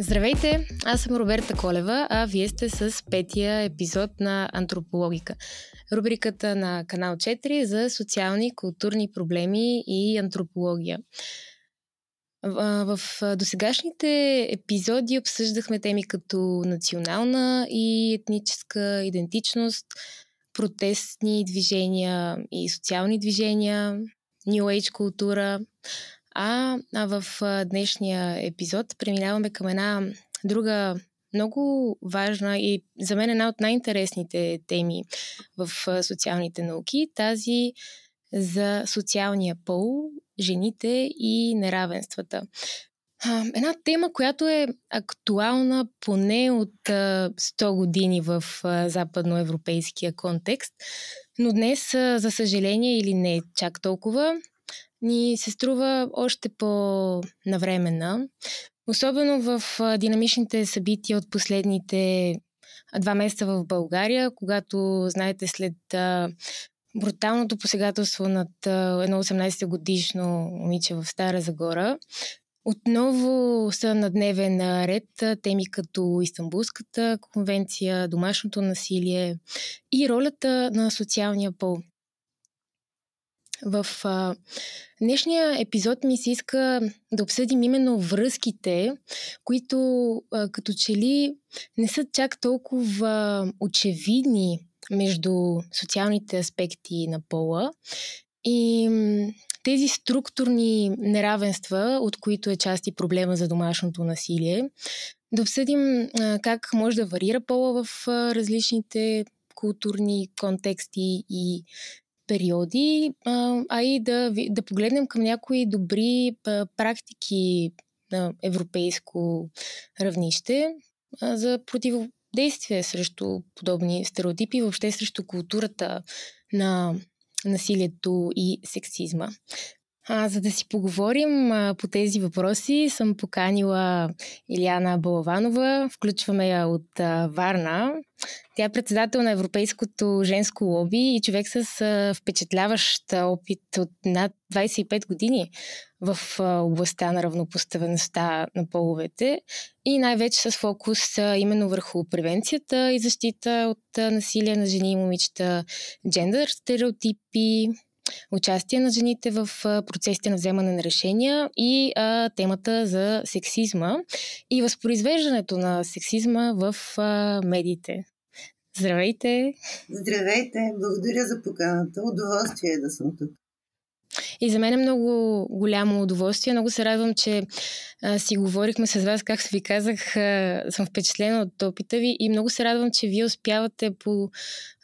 Здравейте, аз съм Роберта Колева, а вие сте с петия епизод на Антропологика. Рубриката на канал 4 за социални, културни проблеми и антропология. В досегашните епизоди обсъждахме теми като национална и етническа идентичност, протестни движения и социални движения, New Age култура, а, а в днешния епизод преминаваме към една друга много важна и за мен една от най-интересните теми в социалните науки, тази за социалния пол, жените и неравенствата. Една тема, която е актуална поне от 100 години в западноевропейския контекст, но днес, за съжаление или не чак толкова, ни се струва още по-навременна. Особено в динамичните събития от последните два месеца в България, когато, знаете, след бруталното посегателство над едно 18 годишно момиче в Стара Загора, отново са на дневен ред теми като Истанбулската конвенция, домашното насилие и ролята на социалния пол. В а, днешния епизод ми се иска да обсъдим именно връзките, които а, като че ли не са чак толкова очевидни между социалните аспекти на пола и тези структурни неравенства, от които е част и проблема за домашното насилие, да обсъдим а, как може да варира пола в а, различните културни контексти и периоди, а, и да, да погледнем към някои добри практики на европейско равнище за противодействие срещу подобни стереотипи, въобще срещу културата на насилието и сексизма. А, за да си поговорим а, по тези въпроси, съм поканила Илияна Балаванова. Включваме я от а, Варна. Тя е председател на Европейското женско лоби и човек с а, впечатляващ опит от над 25 години в а, областта на равнопоставеността на половете и най-вече с фокус а, именно върху превенцията и защита от а, насилие на жени и момичета, джендър стереотипи, участие на жените в процесите на вземане на решения и а, темата за сексизма и възпроизвеждането на сексизма в а, медиите. Здравейте! Здравейте! Благодаря за поканата. Удоволствие е да съм тук. И за мен е много голямо удоволствие. Много се радвам, че а, си говорихме с вас, както ви казах, а, съм впечатлена от опита ви и много се радвам, че вие успявате по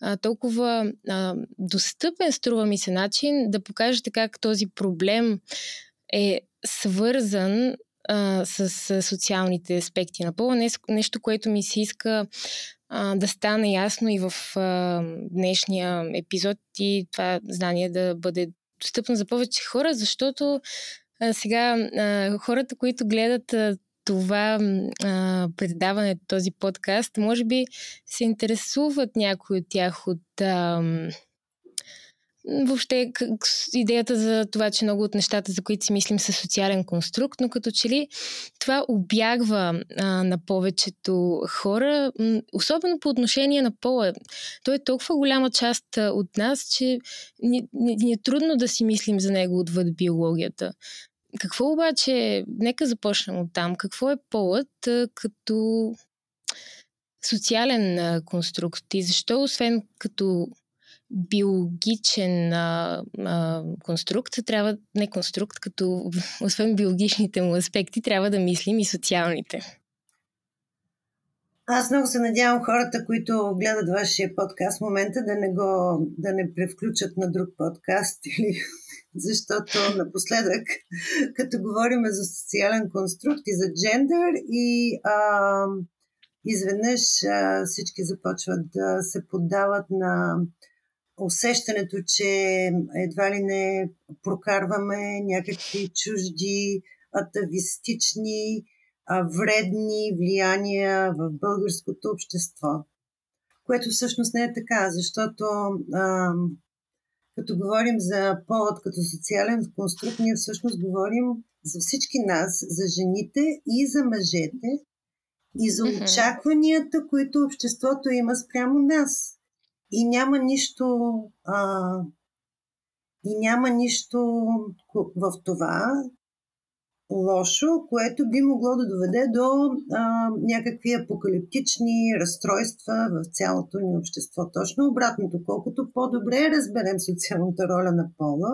а, толкова а, достъпен, струва ми се начин, да покажете как този проблем е свързан а, с, с социалните аспекти на пола. Нещо, което ми се иска а, да стане ясно и в а, днешния епизод и това знание да бъде достъпно за повече хора, защото а, сега а, хората, които гледат а, това а, предаване, този подкаст, може би се интересуват някои от тях от а, въобще идеята за това, че много от нещата, за които си мислим, са социален конструкт, но като че ли това обягва а, на повечето хора, особено по отношение на пола. Той е толкова голяма част от нас, че ни, ни, ни е трудно да си мислим за него отвъд биологията. Какво обаче, нека започнем от там. Какво е полът а, като социален конструкт и защо, освен като биологичен а, а, конструкт, трябва, не конструкт, като освен биологичните му аспекти, трябва да мислим и социалните. Аз много се надявам хората, които гледат вашия подкаст в момента, да не го да не превключат на друг подкаст, или, защото напоследък, като говорим за социален конструкт и за джендър и а, изведнъж а, всички започват да се поддават на усещането, че едва ли не прокарваме някакви чужди, атавистични, вредни влияния в българското общество. Което всъщност не е така, защото а, като говорим за повод като социален конструкт, ние всъщност говорим за всички нас, за жените и за мъжете, и за очакванията, които обществото има спрямо нас. И няма нищо а, и няма нищо в това лошо, което би могло да доведе до а, някакви апокалиптични разстройства в цялото ни общество. Точно обратното, колкото по-добре разберем социалната роля на пола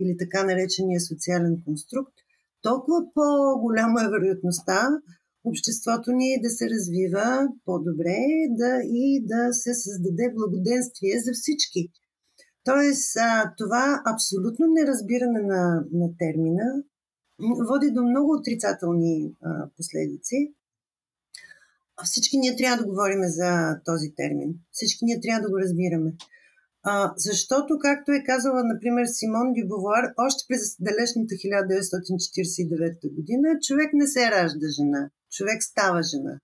или така наречения социален конструкт, толкова по-голяма е вероятността обществото ни да се развива по-добре да, и да се създаде благоденствие за всички. Тоест, това абсолютно неразбиране на, на термина води до много отрицателни а, последици. Всички ние трябва да говорим за този термин. Всички ние трябва да го разбираме. А, защото, както е казала, например, Симон Дюбовар, още през далечната 1949 година, човек не се ражда жена, човек става жена.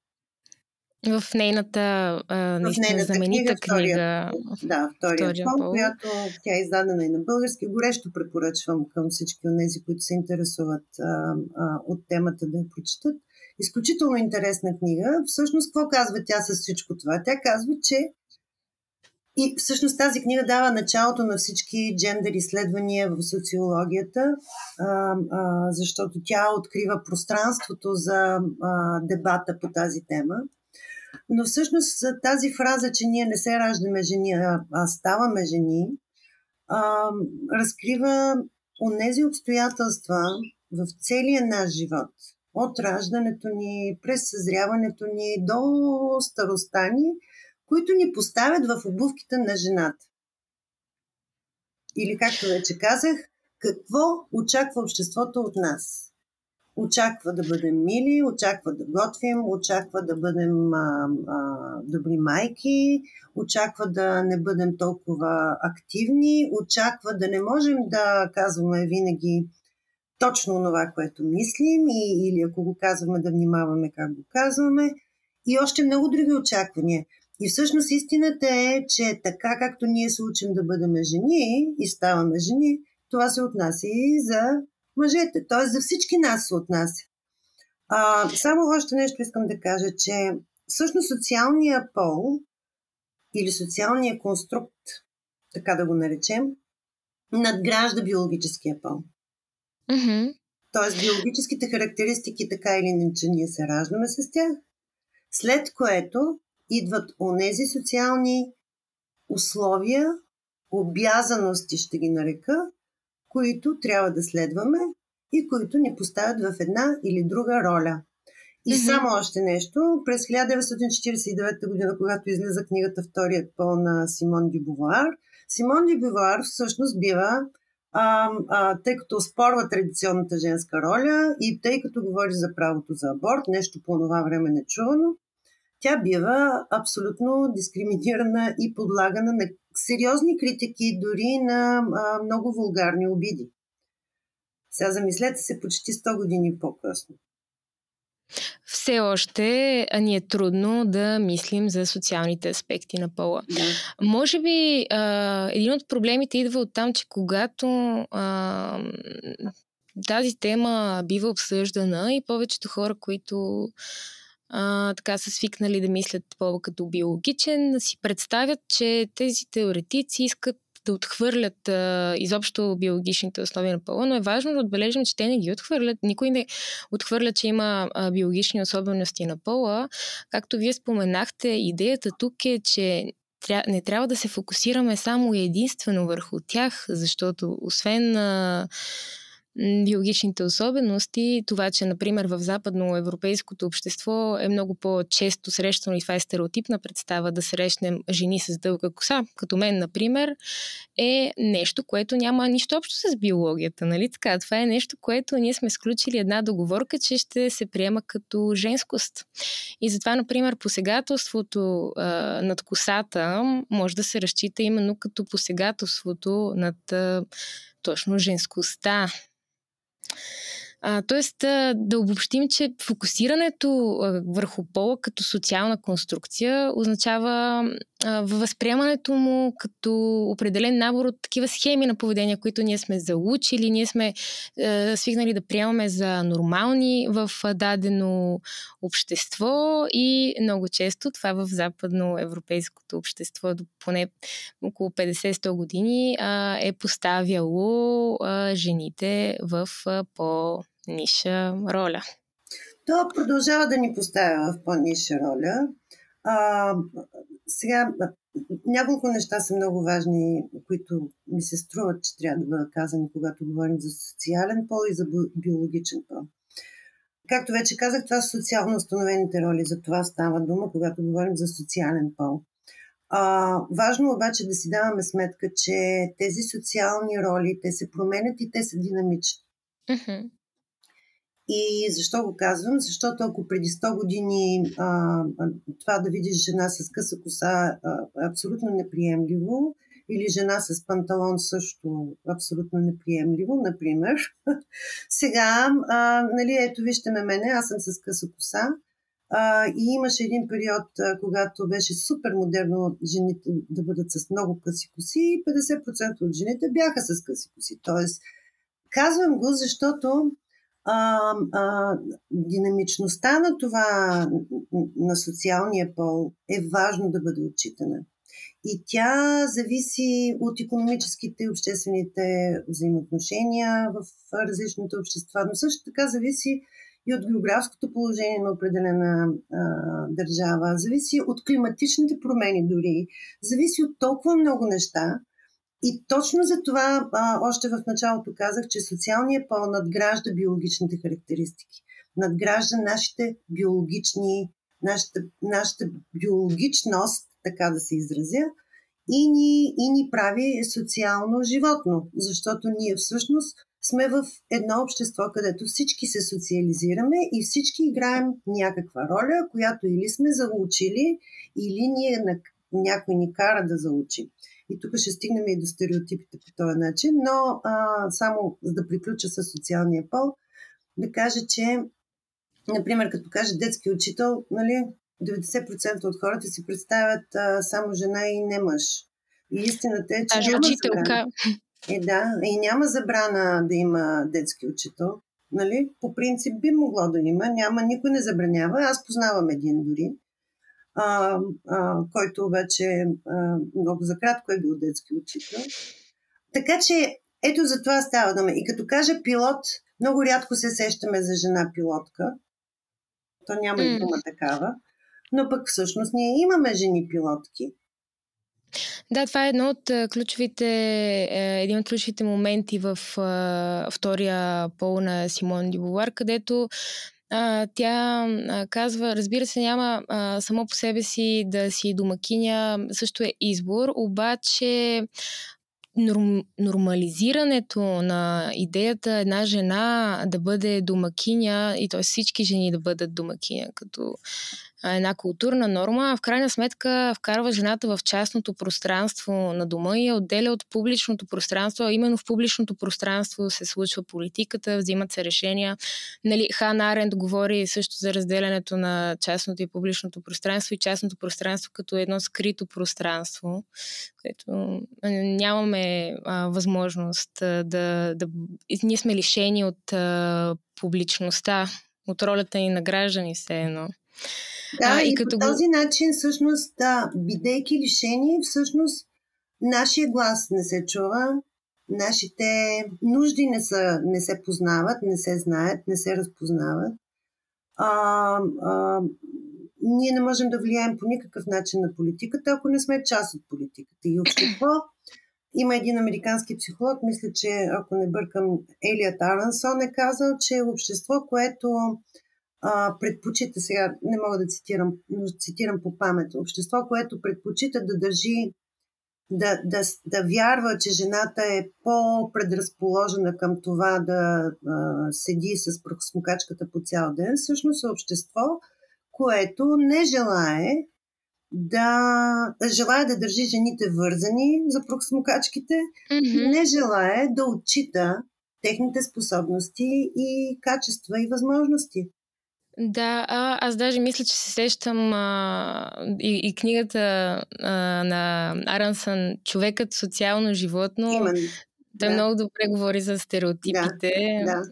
В нейната, а, в нейната знаменита книга, книга да, втория, втория пол, пол, която тя е издадена и на български. Горещо препоръчвам към всички от тези, които се интересуват а, а, от темата да я прочитат. Изключително интересна книга. Всъщност, какво казва тя с всичко това? Тя казва, че и всъщност тази книга дава началото на всички джендър изследвания в социологията, защото тя открива пространството за дебата по тази тема. Но всъщност тази фраза, че ние не се раждаме жени, а ставаме жени, разкрива онези обстоятелства в целия наш живот. От раждането ни, през съзряването ни до старостта ни, които ни поставят в обувките на жената. Или, както вече казах, какво очаква обществото от нас? Очаква да бъдем мили, очаква да готвим, очаква да бъдем а, а, добри майки, очаква да не бъдем толкова активни, очаква да не можем да казваме винаги точно това, което мислим, и, или ако го казваме, да внимаваме как го казваме, и още много други очаквания. И всъщност истината е, че така както ние се учим да бъдем жени и ставаме жени, това се отнася и за мъжете. Т.е. за всички нас се отнася. А, само още нещо искам да кажа, че всъщност социалния пол или социалния конструкт, така да го наречем, надгражда биологическия пол. Mm-hmm. Тоест биологическите характеристики, така или иначе, ние се раждаме с тях, след което идват онези социални условия, обязаности, ще ги нарека, които трябва да следваме и които ни поставят в една или друга роля. И mm-hmm. само още нещо. През 1949 година, когато излиза книгата Вторият пол на Симон Дюбовар, Симон Дюбовар всъщност бива, а, а, тъй като спорва традиционната женска роля и тъй като говори за правото за аборт, нещо по това време нечувано, тя бива абсолютно дискриминирана и подлагана на сериозни критики, дори на а, много вулгарни обиди. Сега замислете се почти 100 години по-късно. Все още ни е трудно да мислим за социалните аспекти на пола. Да. Може би а, един от проблемите идва от там, че когато а, тази тема бива обсъждана и повечето хора, които а, така са свикнали да мислят по като биологичен, си представят, че тези теоретици искат да отхвърлят а, изобщо биологичните условия на пола, но е важно да отбележим, че те не ги отхвърлят. Никой не отхвърля, че има а, биологични особености на пола. Както вие споменахте, идеята тук е, че не трябва да се фокусираме само единствено върху тях, защото освен а, биологичните особености, това, че, например, в западноевропейското общество е много по-често срещано и това е стереотипна представа да срещнем жени с дълга коса, като мен, например, е нещо, което няма нищо общо с биологията, нали така? Това е нещо, което ние сме сключили една договорка, че ще се приема като женскост. И затова, например, посегателството а, над косата може да се разчита именно като посегателството над а, точно женскостта. А, тоест, да обобщим, че фокусирането върху пола като социална конструкция означава възприемането му като определен набор от такива схеми на поведение, които ние сме заучили, ние сме е, свигнали да приемаме за нормални в дадено общество и много често това в западноевропейското общество до поне около 50-100 години е, поставяло жените в по-ниша роля. То продължава да ни поставя в по-ниша роля. А, сега, няколко неща са много важни, които ми се струват, че трябва да бъдат казани, когато говорим за социален пол и за биологичен пол. Както вече казах, това са социално установените роли. За това става дума, когато говорим за социален пол. А, важно обаче да си даваме сметка, че тези социални роли, те се променят и те са динамични. Uh-huh. И защо го казвам? Защото ако преди 100 години а, това да видиш жена с къса коса е абсолютно неприемливо, или жена с панталон също абсолютно неприемливо, например. Сега, а, нали, ето вижте ме мене, аз съм с къса коса. А, и имаше един период, а, когато беше супер модерно жените да бъдат с много къси коси и 50% от жените бяха с къси коси. Тоест, казвам го, защото а, а, динамичността на това, на социалния пол е важно да бъде отчитана. И тя зависи от економическите и обществените взаимоотношения в различните общества, но също така зависи и от географското положение на определена а, държава, зависи от климатичните промени дори, зависи от толкова много неща, и точно за това а, още в началото казах, че социалният пол надгражда биологичните характеристики. Надгражда нашите биологични, нашата, нашата биологичност, така да се изразя, и ни, и ни прави социално животно, защото ние всъщност сме в едно общество, където всички се социализираме и всички играем някаква роля, която или сме заучили, или ние, някой ни кара да заучим. И тук ще стигнем и до стереотипите по този начин, но а, само за да приключа с социалния пол, да кажа, че, например, като каже детски учител, нали, 90% от хората си представят а, само жена и не мъж. И истината е, че. А, няма учителка. Забрана. Е, да, и няма забрана да има детски учител. Нали? По принцип би могло да има, няма, никой не забранява. Аз познавам един дори а, а, който вече а, много за кратко е бил детски учител. Така че ето за това става дума. И като кажа пилот, много рядко се сещаме за жена пилотка. То няма mm. и дума такава. Но пък всъщност ние имаме жени пилотки. Да, това е едно от ключовите, е, един от ключовите моменти в втория пол на Симон Дибовар, където а, тя а, казва, разбира се, няма а, само по себе си да си домакиня, също е избор, обаче норм, нормализирането на идеята една жена да бъде домакиня и т.е. всички жени да бъдат домакиня като една културна норма, а в крайна сметка вкарва жената в частното пространство на дома и я отделя от публичното пространство, а именно в публичното пространство се случва политиката, взимат се решения. Нали, Хан Аренд говори също за разделянето на частното и публичното пространство и частното пространство като едно скрито пространство, което нямаме а, възможност да, да... Ние сме лишени от а, публичността, от ролята ни на граждани все едно. Да, а, и, и като по този начин, всъщност, да, бидейки лишени, всъщност, нашия глас не се чува, нашите нужди не, са, не се познават, не се знаят, не се разпознават. А, а, ние не можем да влияем по никакъв начин на политиката, ако не сме част от политиката. И общество, има един американски психолог, мисля, че ако не бъркам, Елият Арансон е казал, че общество, което а, предпочита, сега не мога да цитирам, но цитирам по памет, общество, което предпочита да държи, да, да, да вярва, че жената е по-предразположена към това да а, седи с пръхсмокачката по цял ден, всъщност е общество, което не желае да желая да държи жените вързани за проксмокачките mm-hmm. не желая да отчита техните способности и качества и възможности. Да, а, аз даже мисля, че се сещам а, и, и книгата а, на Арансън Човекът социално животно. Именно. Той да. много добре говори за стереотипите, да, да.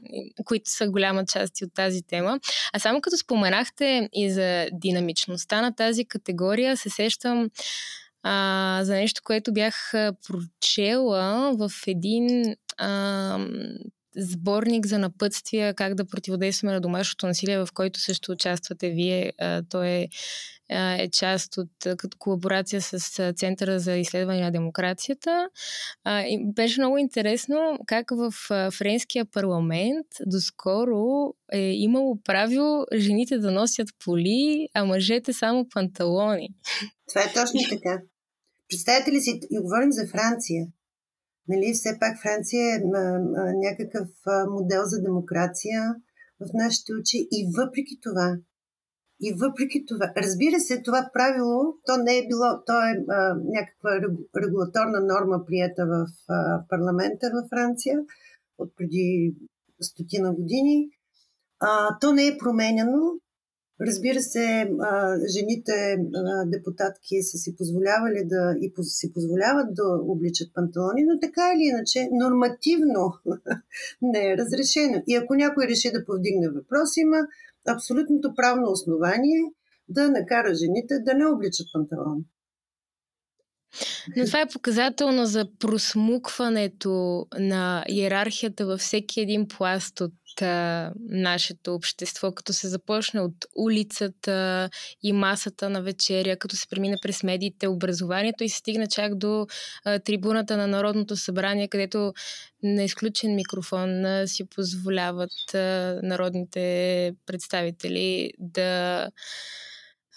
които са голяма част от тази тема. А само като споменахте и за динамичността на тази категория, се сещам а, за нещо, което бях прочела в един а, сборник за напътствия как да противодействаме на домашното насилие, в който също участвате вие. Той е, е част от като колаборация с Центъра за изследване на демокрацията. И беше много интересно как в френския парламент доскоро е имало правило жените да носят поли, а мъжете само панталони. Това е точно така. Представете ли си, и говорим за Франция. Нали, все пак Франция е а, а, някакъв а, модел за демокрация в нашите очи и въпреки това, и въпреки това, разбира се, това правило, то не е било, то е а, някаква регулаторна норма, прията в а, парламента във Франция от преди стотина години. А, то не е променяно Разбира се, жените депутатки са си позволявали да и си позволяват да обличат панталони, но така или иначе нормативно не е разрешено. И ако някой реши да повдигне въпрос, има абсолютното правно основание да накара жените да не обличат панталони. Но това е показателно за просмукването на иерархията във всеки един пласт от нашето общество, като се започне от улицата и масата на вечеря, като се премине през медиите, образованието и се стигне чак до а, трибуната на Народното събрание, където на изключен микрофон а, си позволяват а, народните представители да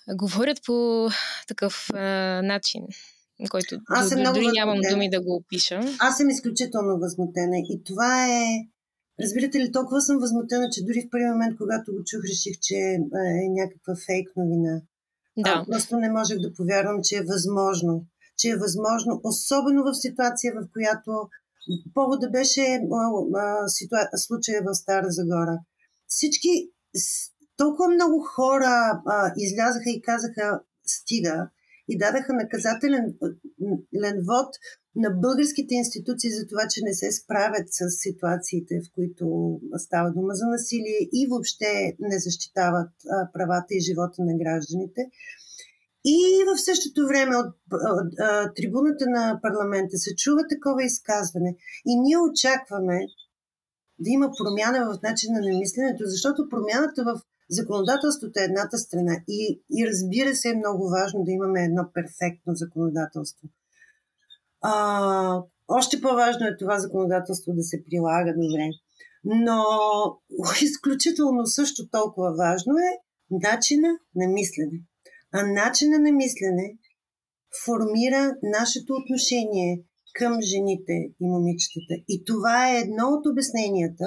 говорят по такъв а, начин който Аз съм дори нямам думи да го опиша. Аз съм изключително възмутена и това е Разбирате ли, толкова съм възмутена, че дори в първи момент, когато го чух, реших, че е някаква фейк новина. Да. А, просто не можех да повярвам, че е възможно. Че е възможно, особено в ситуация, в която повода беше а, а, ситуа... случая в Стара Загора. Всички, толкова много хора а, излязаха и казаха стига и дадаха наказателен вод на българските институции за това, че не се справят с ситуациите, в които става дума за насилие и въобще не защитават а, правата и живота на гражданите. И в същото време от, от, от трибуната на парламента се чува такова изказване. И ние очакваме да има промяна в начина на мисленето, защото промяната в законодателството е едната страна. И, и разбира се, е много важно да имаме едно перфектно законодателство. А, още по-важно е това законодателство да се прилага добре. Но изключително също толкова важно е начина на мислене. А начина на мислене формира нашето отношение към жените и момичетата. И това е едно от обясненията,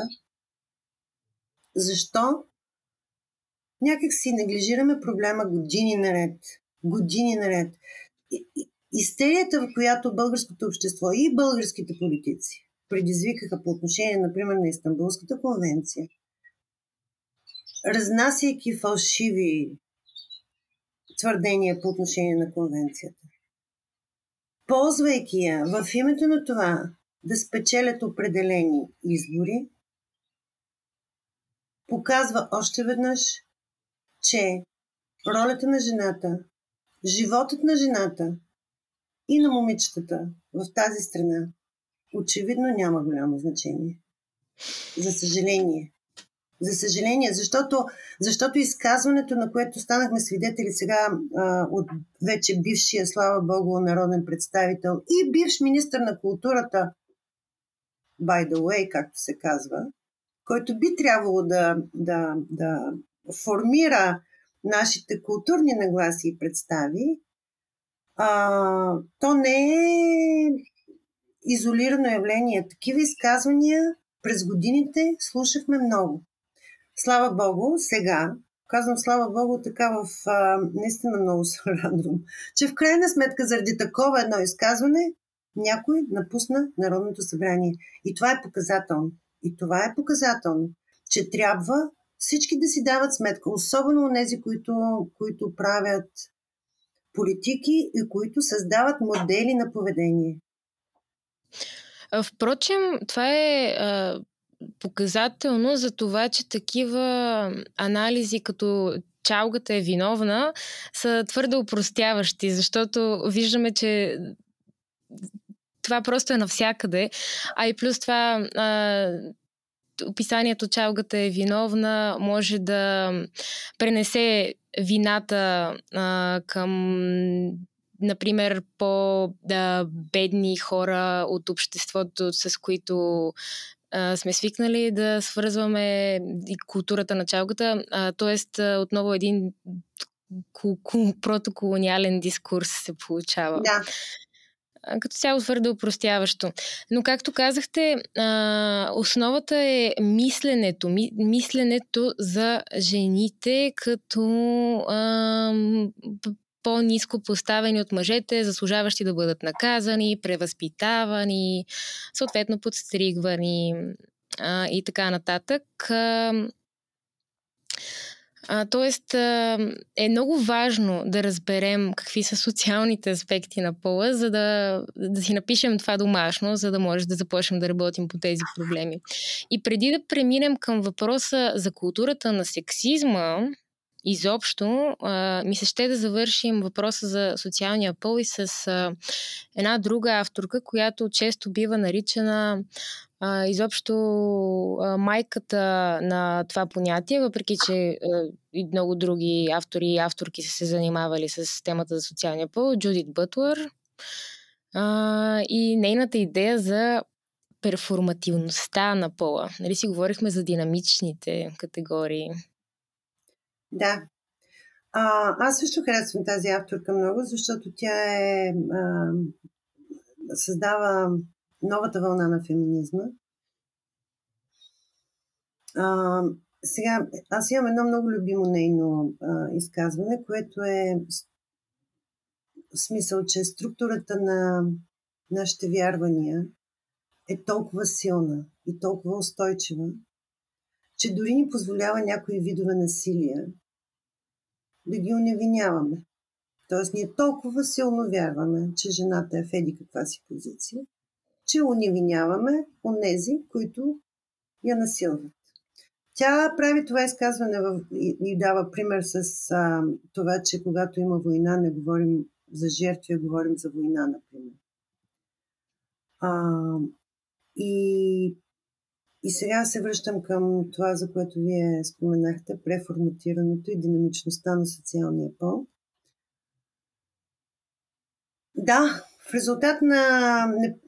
защо някак си неглижираме проблема години наред. Години наред истерията, в която българското общество и българските политици предизвикаха по отношение, например, на Истанбулската конвенция, разнасяйки фалшиви твърдения по отношение на конвенцията, ползвайки я в името на това да спечелят определени избори, показва още веднъж, че ролята на жената, животът на жената и на момичетата в тази страна очевидно няма голямо значение. За съжаление. За съжаление, защото, защото изказването, на което станахме свидетели сега а, от вече бившия, слава Богу, народен представител и бивш министр на културата, by the way, както се казва, който би трябвало да, да, да формира нашите културни нагласи и представи, а, то не е изолирано явление. Такива изказвания през годините слушахме много. Слава Богу, сега, казвам слава Богу, така в а, наистина много се че в крайна сметка заради такова едно изказване някой напусна Народното събрание. И това е показателно. И това е показателно, че трябва всички да си дават сметка, особено тези, които, които правят политики и които създават модели на поведение. Впрочем, това е показателно за това, че такива анализи като чалгата е виновна са твърде упростяващи, защото виждаме, че това просто е навсякъде. А и плюс това описанието чалгата е виновна може да пренесе вината а, към например, по-бедни хора от обществото, с които а, сме свикнали да свързваме и културата на чалгата. А, тоест, отново един протоколониален дискурс се получава. Да като цяло твърде упростяващо. Но както казахте, основата е мисленето. Мисленето за жените като по-низко поставени от мъжете, заслужаващи да бъдат наказани, превъзпитавани, съответно подстригвани и така нататък. А, тоест, а, е много важно да разберем какви са социалните аспекти на пола, за да, да си напишем това домашно, за да може да започнем да работим по тези проблеми. И преди да преминем към въпроса за културата на сексизма, изобщо, а, ми се ще да завършим въпроса за социалния пол и с а, една друга авторка, която често бива наричана а, изобщо а, майката на това понятие, въпреки че а, и много други автори и авторки са се занимавали с темата за социалния пол, Джудит Бътлър а, и нейната идея за перформативността на пола. Нали си говорихме за динамичните категории. Да. А, аз също харесвам тази авторка много, защото тя е а, създава новата вълна на феминизма. А, сега, аз имам едно много любимо нейно а, изказване, което е в смисъл, че структурата на нашите вярвания е толкова силна и толкова устойчива, че дори ни позволява някои видове насилие да ги уневиняваме. Тоест, ние толкова силно вярваме, че жената е в еди каква си позиция, че уневиняваме онези, които я насилват. Тя прави това изказване в, и, и дава пример с а, това, че когато има война, не говорим за жертви, а говорим за война, например. А, и и сега се връщам към това, за което вие споменахте, преформатирането и динамичността на социалния пол. Да, в резултат на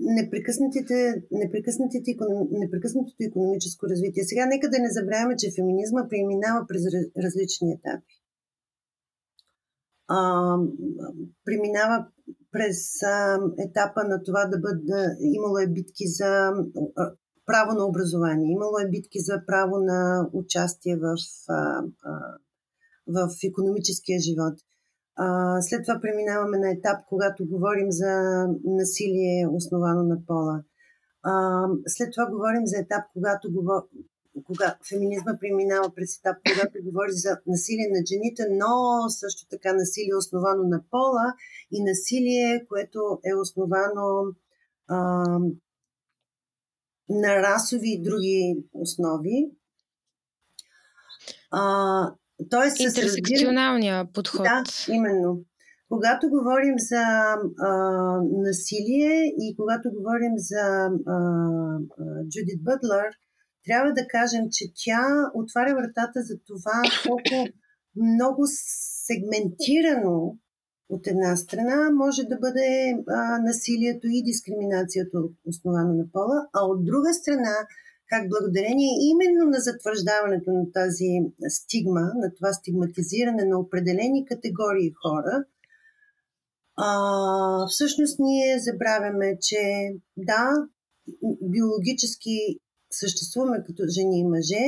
непрекъснатите, непрекъснатите, непрекъснатото економическо развитие. Сега нека да не забравяме, че феминизма преминава през различни етапи. А, преминава през а, етапа на това да бъде, имало е битки за право на образование, имало е битки за право на участие в, в економическия живот. След това преминаваме на етап, когато говорим за насилие, основано на пола. След това говорим за етап, когато кога феминизма преминава през етап, когато говори за насилие на жените, но също така насилие основано на пола и насилие, което е основано а, на расови и други основи. А, тоест, Интерсекционалния подход. Да, именно. Когато говорим за а, насилие и когато говорим за Джудит Бътлър, трябва да кажем, че тя отваря вратата за това колко много сегментирано от една страна може да бъде а, насилието и дискриминацията основана на пола, а от друга страна как благодарение именно на затвърждаването на тази стигма, на това стигматизиране на определени категории хора, а, всъщност ние забравяме, че да, биологически съществуваме като жени и мъже,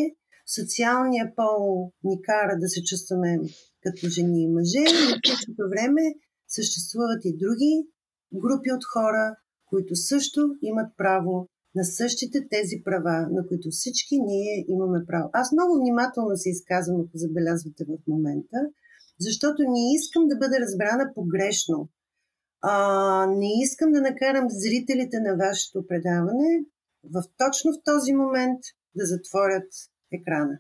социалният пол ни кара да се чувстваме като жени и мъже, но в същото време съществуват и други групи от хора, които също имат право на същите тези права, на които всички ние имаме право. Аз много внимателно се изказвам, ако забелязвате в момента, защото не искам да бъда разбрана погрешно. А, не искам да накарам зрителите на вашето предаване в точно в този момент да затворят екрана.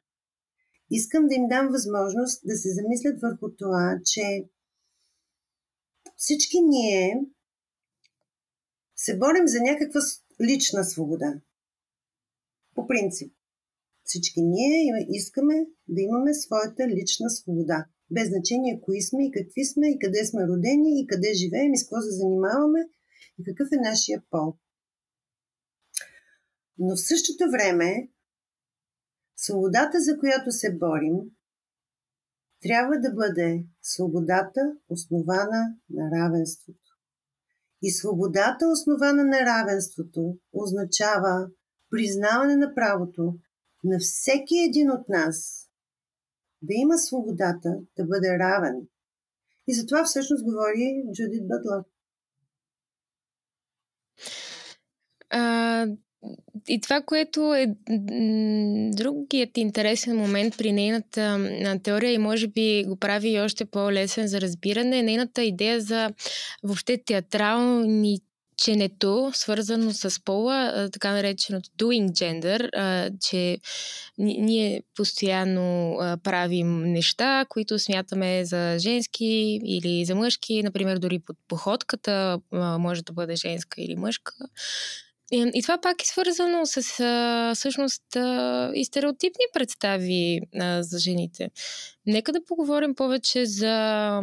Искам да им дам възможност да се замислят върху това, че всички ние се борим за някаква лична свобода. По принцип. Всички ние искаме да имаме своята лична свобода. Без значение кои сме и какви сме и къде сме родени и къде живеем и с какво се занимаваме и какъв е нашия пол. Но в същото време свободата, за която се борим, трябва да бъде свободата, основана на равенството. И свободата, основана на равенството, означава признаване на правото на всеки един от нас да има свободата да бъде равен. И за това всъщност говори Джудит Бътлър. И това, което е другият интересен момент при нейната теория и може би го прави и още по-лесен за разбиране, е нейната идея за въобще театрални ченето, свързано с пола, така нареченото doing gender, че ние постоянно правим неща, които смятаме за женски или за мъжки, например дори под походката може да бъде женска или мъжка. И, и това пак е свързано с а, всъщност а, и стереотипни представи а, за жените. Нека да поговорим повече за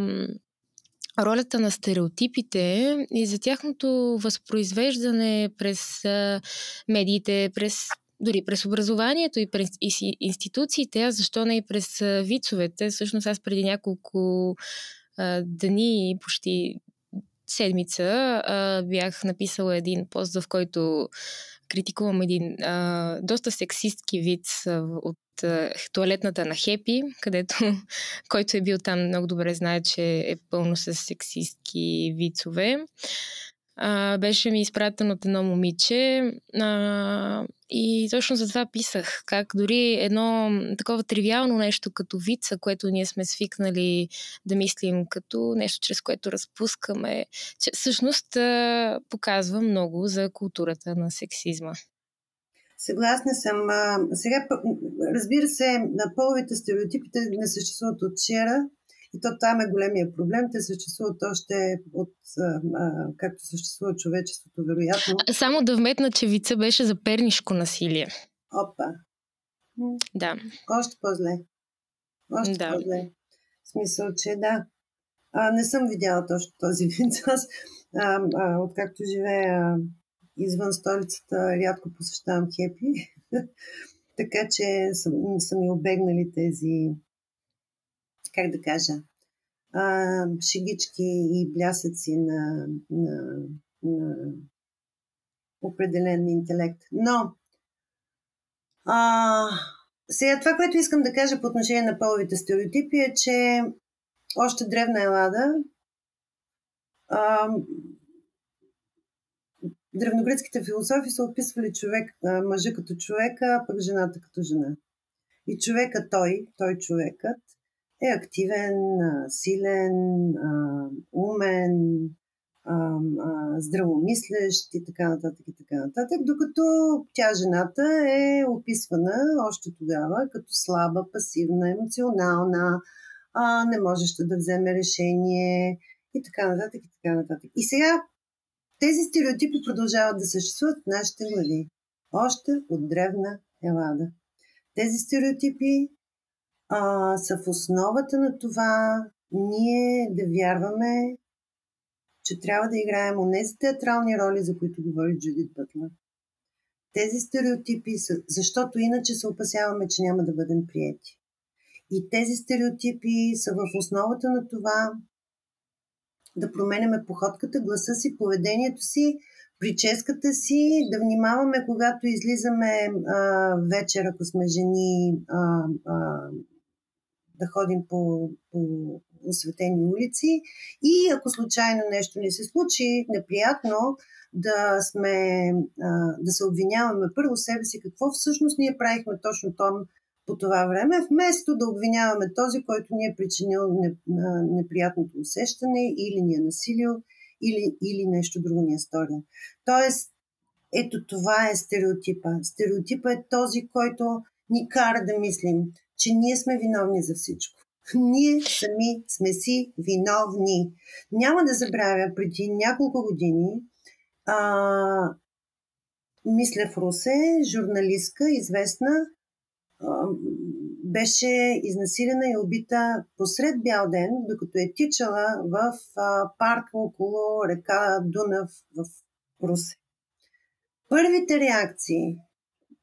ролята на стереотипите и за тяхното възпроизвеждане през а, медиите, през дори през образованието и през институциите, а защо не и през вицовете. Всъщност аз преди няколко а, дни, почти седмица а, бях написала един пост, в който критикувам един а, доста сексистки вид от а, туалетната на Хепи, където който е бил там много добре знае, че е пълно с сексистки вицове а, беше ми изпратен от едно момиче а, и точно за това писах, как дори едно такова тривиално нещо като вица, което ние сме свикнали да мислим като нещо, чрез което разпускаме, че всъщност а, показва много за културата на сексизма. Съгласна съм. Сега, разбира се, на половите стереотипите не съществуват от вчера. И то там е големия проблем. Те съществуват още от а, както съществува човечеството, вероятно. Само да вметна, че вица беше за пернишко насилие. Опа. Да. Още по-зле. Още да. по-зле. В смисъл, че да. А, не съм видяла точно този вид. Аз, а, а, откакто живея извън столицата, рядко посещавам хепи. така че съм, са ми обегнали тези как да кажа, а, шегички и блясъци на, на, на определен интелект. Но, а, сега това, което искам да кажа по отношение на половите стереотипи е, че още древна Елада а, древногръцките философи са описвали човек, мъжа като човека, а пък жената като жена. И човека той, той човекът, е активен, силен, умен, здравомислещ и така нататък и така нататък, докато тя, жената, е описвана още тогава като слаба, пасивна, емоционална, не можеща да вземе решение и така нататък и така нататък. И сега тези стереотипи продължават да съществуват в нашите глави. Още от древна Елада. Тези стереотипи а, са в основата на това ние да вярваме, че трябва да играем онези театрални роли, за които говори Джудит Бътлер. Тези стереотипи са, защото иначе се опасяваме, че няма да бъдем приети. И тези стереотипи са в основата на това да променяме походката, гласа си, поведението си, прическата си, да внимаваме, когато излизаме а, вечер, ако сме жени, а, а, да ходим по, по осветени улици и ако случайно нещо ни се случи неприятно, да сме, да се обвиняваме първо себе си какво всъщност ние правихме точно там по това време, вместо да обвиняваме този, който ни е причинил неприятното усещане или ни е насилил или, или нещо друго ни е сторил. Тоест, ето това е стереотипа. Стереотипа е този, който ни кара да мислим, че ние сме виновни за всичко. Ние сами сме си виновни. Няма да забравя, преди няколко години, а, мисля в Русе, журналистка, известна, а, беше изнасилена и убита посред бял ден, докато е тичала в а, парк около река Дунав в Русе. Първите реакции,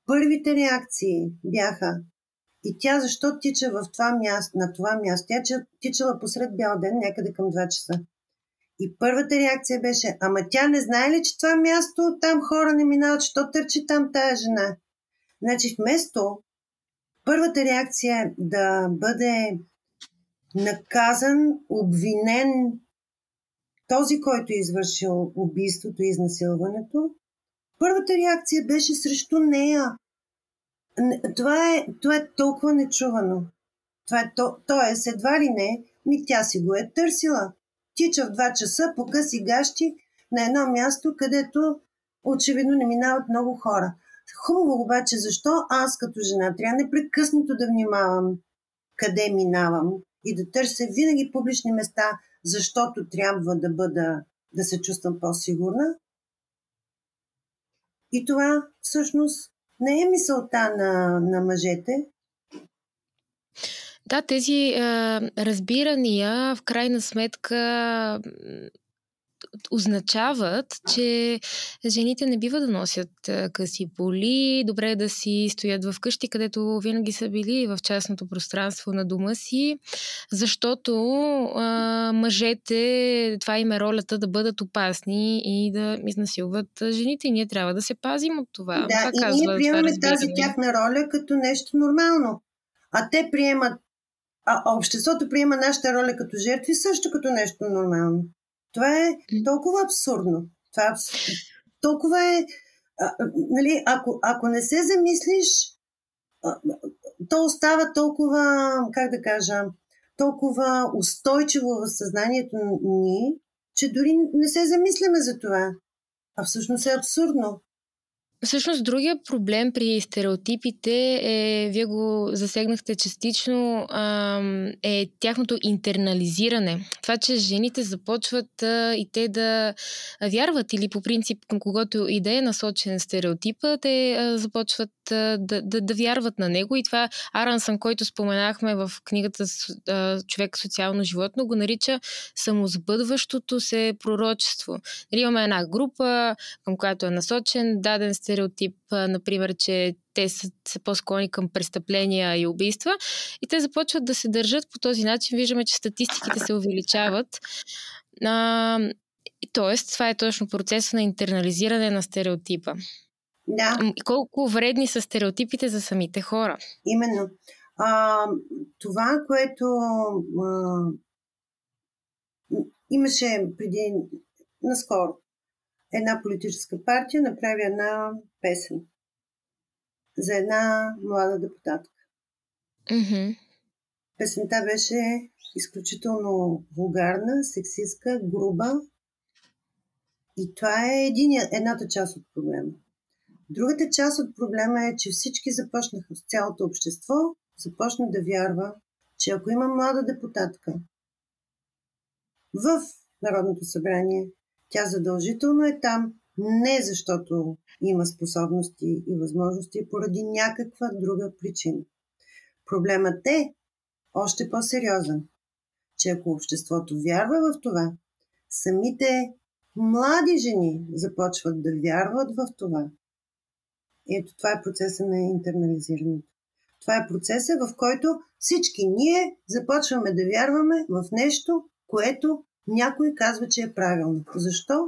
първите реакции бяха и тя защо тича в това място, на това място? Тя тичала посред бял ден, някъде към 2 часа. И първата реакция беше, ама тя не знае ли, че това място, там хора не минават, що търчи там тая жена? Значи вместо първата реакция е да бъде наказан, обвинен този, който е извършил убийството и изнасилването, първата реакция беше срещу нея. Това е, това е толкова нечувано. Това е, то, тоест, едва ли не, ми тя си го е търсила. Тича в два часа по къси гащи на едно място, където очевидно не минават много хора. Хубаво обаче, защо аз като жена трябва непрекъснато да внимавам къде минавам и да търся винаги публични места, защото трябва да бъда, да се чувствам по-сигурна. И това всъщност не е мисълта на, на мъжете. Да, тези е, разбирания в крайна сметка означават, че жените не бива да носят къси поли, добре е да си стоят в къщи, където винаги са били в частното пространство на дома си, защото а, мъжете, това им е ролята да бъдат опасни и да изнасилват жените. И ние трябва да се пазим от това. Да, това и ние приемаме тази тяхна роля като нещо нормално. А те приемат а обществото приема нашата роля като жертви също като нещо нормално. Това е толкова абсурдно. Това е абсурдно. Толкова е. А, нали, ако, ако не се замислиш, а, то остава толкова, как да кажа, толкова устойчиво в съзнанието ни, че дори не се замисляме за това. А всъщност е абсурдно. Всъщност, другия проблем при стереотипите е, вие го засегнахте частично, е тяхното интернализиране. Това, че жените започват и те да вярват или по принцип към когото и да е насочен стереотипа, те започват да, да, да вярват на него и това Арансън, който споменахме в книгата Човек социално животно, го нарича самозбъдващото се пророчество. Нали, имаме една група, към която е насочен даден стереотип, стереотип, например, че те са, са по-склонни към престъпления и убийства. И те започват да се държат по този начин. Виждаме, че статистиките се увеличават. А, тоест, това е точно процеса на интернализиране на стереотипа. Да. Колко вредни са стереотипите за самите хора. Именно. А, това, което а, имаше преди наскоро една политическа партия направи една песен за една млада депутатка. Mm-hmm. Песента беше изключително вулгарна, сексистка, груба. И това е един, едната част от проблема. Другата част от проблема е, че всички започнаха с цялото общество, започна да вярва, че ако има млада депутатка в Народното събрание, тя задължително е там не защото има способности и възможности, поради някаква друга причина. Проблемът е още по-сериозен, че ако обществото вярва в това, самите млади жени започват да вярват в това. Ето това е процеса на интернализирането. Това е процеса, в който всички ние започваме да вярваме в нещо, което някой казва, че е правилно. Защо?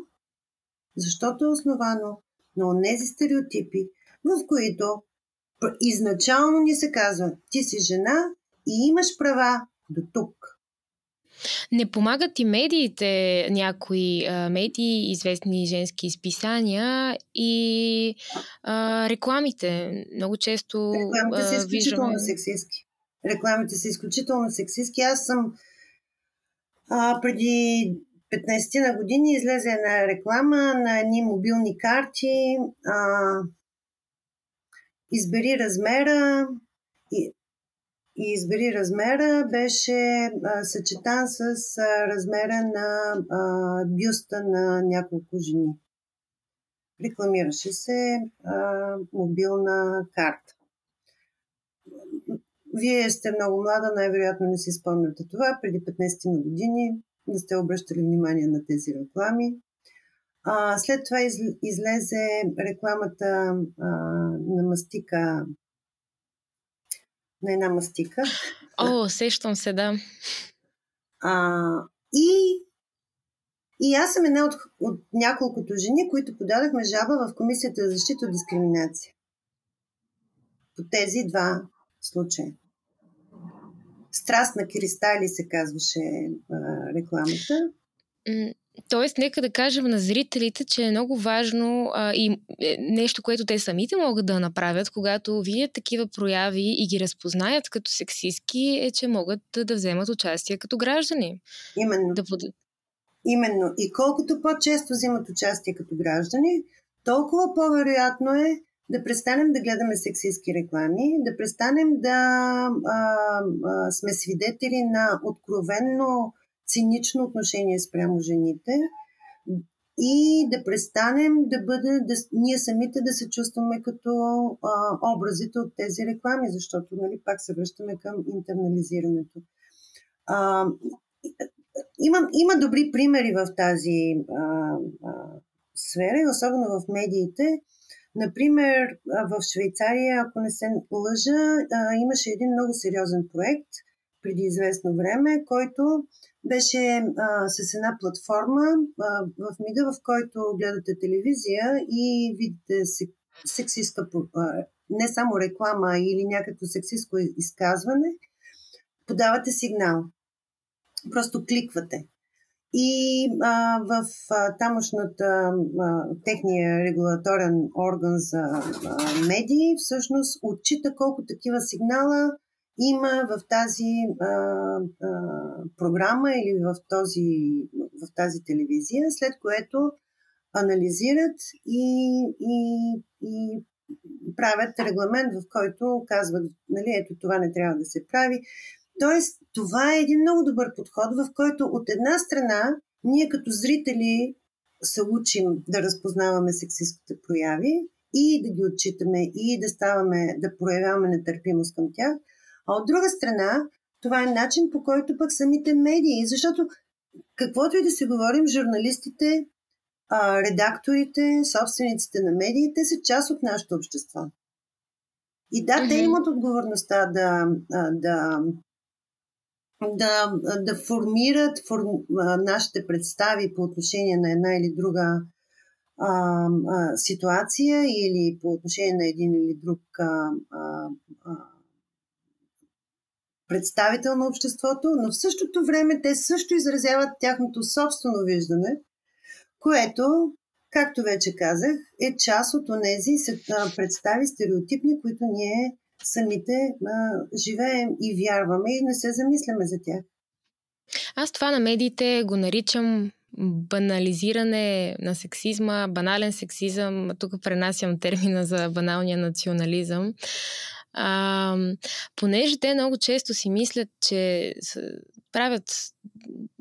Защото е основано на тези стереотипи, в които изначално ни се казва, ти си жена и имаш права до тук. Не помагат и медиите, някои а, медии, известни женски изписания и а, рекламите. Много често. Рекламите са изключително виждаме... сексистски. Рекламите са изключително сексистски. Аз съм а, преди 15 на години излезе една реклама на едни мобилни карти. А, избери размера и, и избери размера беше а, съчетан с а, размера на а, бюста на няколко жени. Рекламираше се а, мобилна карта. Вие сте много млада, най-вероятно не си спомняте това. Преди 15 на години не сте обръщали внимание на тези реклами. А, след това из, излезе рекламата а, на мастика, на една мастика. О, сещам се, да. А, и, и аз съм една от, от няколкото жени, които подадахме жаба в Комисията за защита от дискриминация. По тези два случая. Страст на кристали се казваше а, рекламата. Тоест, нека да кажем на зрителите, че е много важно а, и е, нещо, което те самите могат да направят, когато видят такива прояви и ги разпознаят като сексистки, е, че могат да, да вземат участие като граждани. Именно. Да под... Именно. И колкото по-често взимат участие като граждани, толкова по-вероятно е да престанем да гледаме сексистски реклами, да престанем да а, а, сме свидетели на откровенно цинично отношение спрямо жените и да престанем да бъде, да, ние самите да се чувстваме като а, образите от тези реклами, защото нали, пак се връщаме към интернализирането. А, има, има добри примери в тази а, а, сфера особено в медиите. Например, в Швейцария, ако не се лъжа, имаше един много сериозен проект преди известно време, който беше а, с една платформа а, в мига, в който гледате телевизия и видите сексистка, а, не само реклама или някакво сексистско изказване, подавате сигнал. Просто кликвате. И а, в а, тамошната а, техния регулаторен орган за а, медии всъщност отчита колко такива сигнала има в тази а, а, програма или в, този, в тази телевизия, след което анализират и, и, и правят регламент, в който казват, нали, ето това не трябва да се прави. Тоест, това е един много добър подход, в който от една страна ние като зрители се учим да разпознаваме сексистските прояви и да ги отчитаме и да ставаме, да проявяваме нетърпимост към тях, а от друга страна, това е начин по който пък самите медии, защото каквото и да се говорим, журналистите, редакторите, собствениците на медиите са част от нашето общество. И да, mm-hmm. те имат отговорността да, да да, да формират форм, нашите представи по отношение на една или друга а, а, ситуация или по отношение на един или друг а, а, представител на обществото, но в същото време те също изразяват тяхното собствено виждане, което, както вече казах, е част от онези представи стереотипни, които ние самите а, живеем и вярваме и не се замисляме за тях. Аз това на медиите го наричам банализиране на сексизма, банален сексизъм. Тук пренасям термина за баналния национализъм. А, понеже те много често си мислят, че правят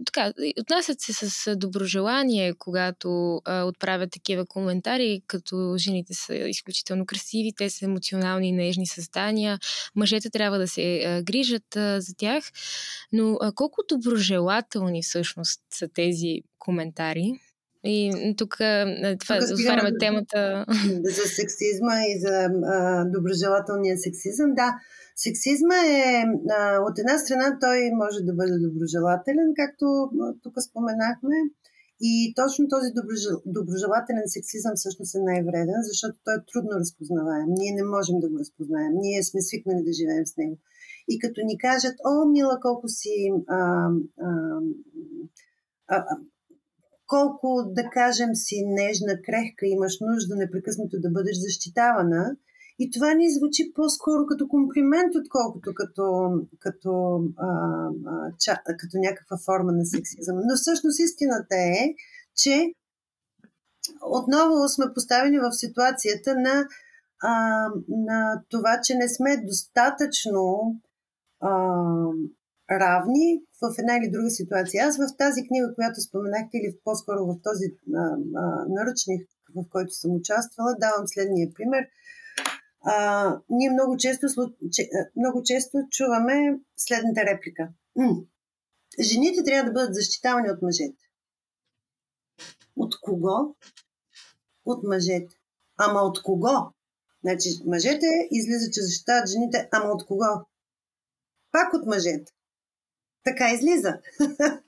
така, отнасят се с доброжелание, когато а, отправят такива коментари, като жените са изключително красиви, те са емоционални и нежни създания, мъжете трябва да се а, грижат а, за тях, но а, колко доброжелателни всъщност са тези коментари? И тук това отваряме темата. За сексизма и за а, доброжелателния сексизъм. Да, сексизма е, а, от една страна той може да бъде доброжелателен, както тук споменахме, И точно този доброжелателен сексизъм всъщност е най-вреден, защото той е трудно разпознаваем. Ние не можем да го разпознаем. Ние сме свикнали да живеем с него. И като ни кажат, о, мила, колко си а, а, а, колко, да кажем, си нежна, крехка, имаш нужда непрекъснато да бъдеш защитавана. И това ни звучи по-скоро като комплимент, отколкото като, като, а, а, ча, като някаква форма на сексизъм. Но всъщност истината е, че отново сме поставени в ситуацията на, а, на това, че не сме достатъчно а, равни в една или друга ситуация. Аз в тази книга, която споменахте, или по-скоро в този а, а, наръчник, в който съм участвала, давам следния пример. А, ние много често, много често чуваме следната реплика. Жените трябва да бъдат защитавани от мъжете. От кого? От мъжете. Ама от кого? Значи, мъжете излизат, че защитават жените, ама от кого? Пак от мъжете. Така излиза.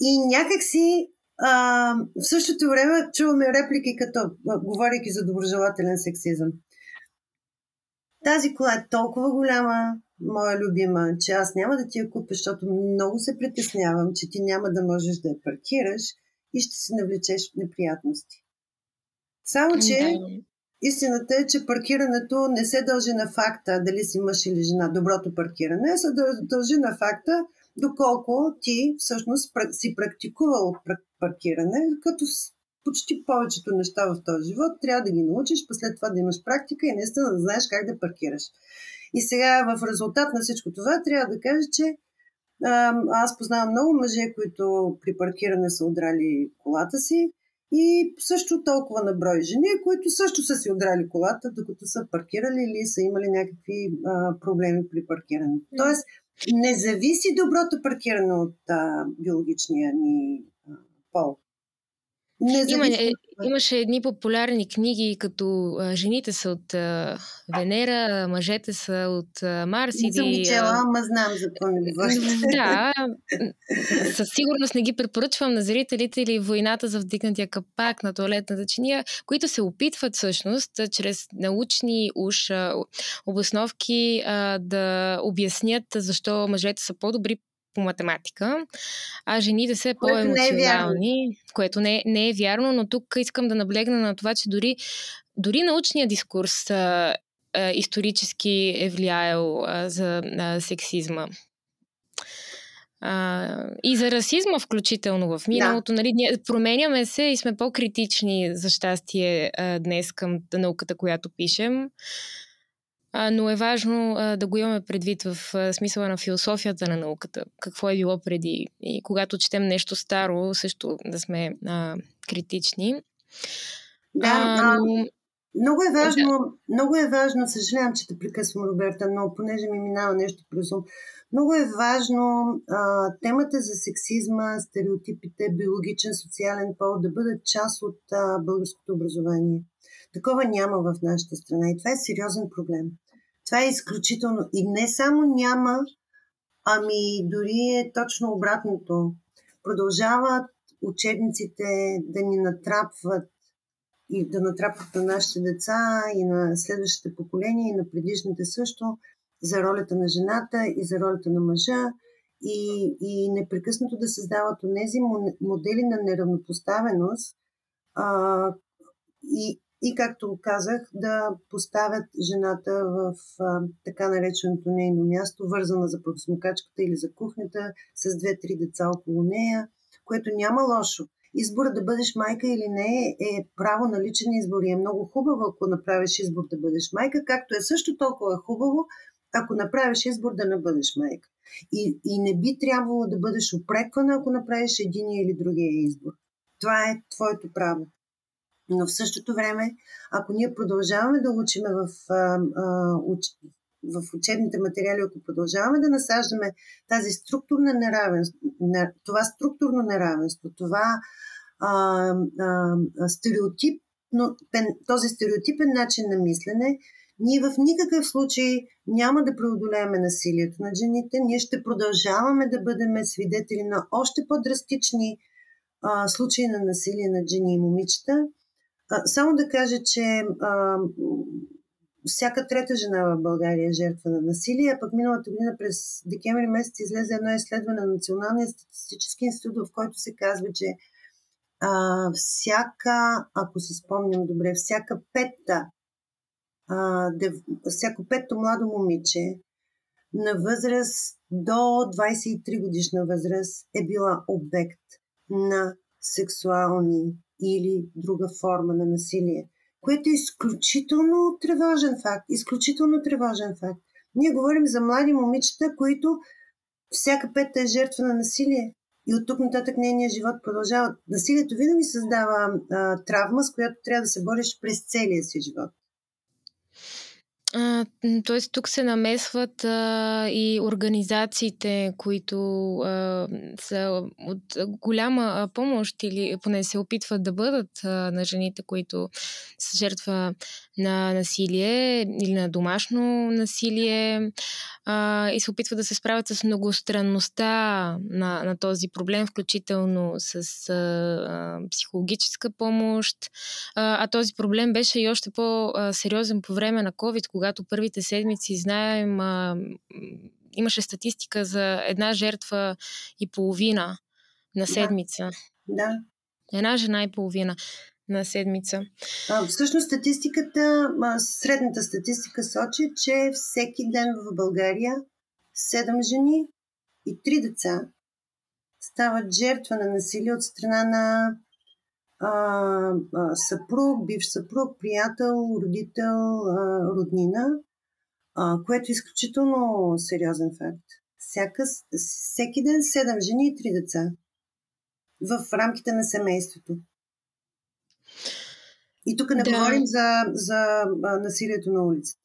И някак си а, в същото време чуваме реплики като, говоряки за доброжелателен сексизъм. Тази кола е толкова голяма, моя любима, че аз няма да ти я купя, защото много се притеснявам, че ти няма да можеш да я паркираш и ще си навлечеш неприятности. Само, че Истината е, че паркирането не се дължи на факта дали си мъж или жена, доброто паркиране, се дължи на факта доколко ти всъщност си практикувал паркиране, като почти повечето неща в този живот трябва да ги научиш, после това да имаш практика и наистина да знаеш как да паркираш. И сега в резултат на всичко това трябва да кажа, че аз познавам много мъже, които при паркиране са удрали колата си, и също толкова на брой жени, които също са си отдрали колата, докато са паркирали или са имали някакви а, проблеми при паркирането. Тоест, не зависи доброто паркиране от а, биологичния ни а, пол. Има, е, имаше едни популярни книги, като а, жените са от а, Венера, мъжете са от а, Марс. Не съм ги чела, ама знам за какво Да, със сигурност не ги препоръчвам на зрителите или войната за вдигнатия капак на туалетната чиния, които се опитват всъщност чрез научни уж обосновки а, да обяснят защо мъжете са по-добри по математика, а жените са по-емоционални, не е което не, не е вярно, но тук искам да наблегна на това, че дори, дори научният дискурс а, а, исторически е влияел а, за а, сексизма. А, и за расизма включително в миналото. Да. Нали, ние променяме се и сме по-критични за щастие а, днес към науката, която пишем. А, но е важно а, да го имаме предвид в а, смисъла на философията на науката. Какво е било преди. И когато четем нещо старо, също да сме а, критични. Да, а, но... Много е важно, да. много е важно, съжалявам, че те прекъсвам, Роберта, но понеже ми минава нещо през ум, много е важно а, темата за сексизма, стереотипите, биологичен, социален пол да бъдат част от а, българското образование. Такова няма в нашата страна и това е сериозен проблем. Това е изключително. И не само няма, ами дори е точно обратното. Продължават учебниците да ни натрапват и да натрапват на нашите деца и на следващите поколения и на предишните също за ролята на жената и за ролята на мъжа и, и непрекъснато да създават тези модели на неравнопоставеност а, и, и, както казах, да поставят жената в а, така нареченото нейно място, вързана за пръксмокачката или за кухнята, с две-три деца около нея, което няма лошо. Избора да бъдеш майка или не е право на личен избор и е много хубаво, ако направиш избор да бъдеш майка, както е също толкова хубаво, ако направиш избор да не бъдеш майка. И, и не би трябвало да бъдеш опреквана, ако направиш един или другия избор. Това е твоето право. Но в същото време, ако ние продължаваме да учиме в, а, уч, в учебните материали, ако продължаваме да насаждаме тази структурна неравенство, това структурно неравенство, това а, а, стереотип, но този стереотипен начин на мислене, Ние в никакъв случай няма да преодолеем насилието над жените. Ние ще продължаваме да бъдем свидетели на още по-драстични а, случаи на насилие над жени и момичета. Само да кажа, че а, всяка трета жена в България е жертва на насилие, а пък миналата година през декември месец излезе едно изследване на Националния статистически институт, в който се казва, че а, всяка, ако си спомням добре, всяка петта, а, дев, всяко петто младо момиче на възраст до 23 годишна възраст е била обект на сексуални или друга форма на насилие, което е изключително тревожен факт. Изключително тревожен факт. Ние говорим за млади момичета, които всяка пета е жертва на насилие. И от тук нататък нейният живот продължава. Насилието винаги създава а, травма, с която трябва да се бориш през целия си живот. Тоест тук се намесват а, и организациите, които а, са от голяма помощ или поне се опитват да бъдат а, на жените, които са жертва на насилие или на домашно насилие а, и се опитват да се справят с многостранността на, на този проблем, включително с а, психологическа помощ. А, а този проблем беше и още по-сериозен по време на COVID, когато първите седмици, знаем, а, имаше статистика за една жертва и половина на седмица. Да. Една жена и половина на седмица. А, всъщност статистиката, средната статистика сочи, че всеки ден в България 7 жени и 3 деца стават жертва на насилие от страна на а, а, съпруг, бивш съпруг, приятел, родител, а, роднина, а, което е изключително сериозен факт. Всяка, всеки ден 7 жени и 3 деца в рамките на семейството. И тук не да. говорим за, за насилието на улицата,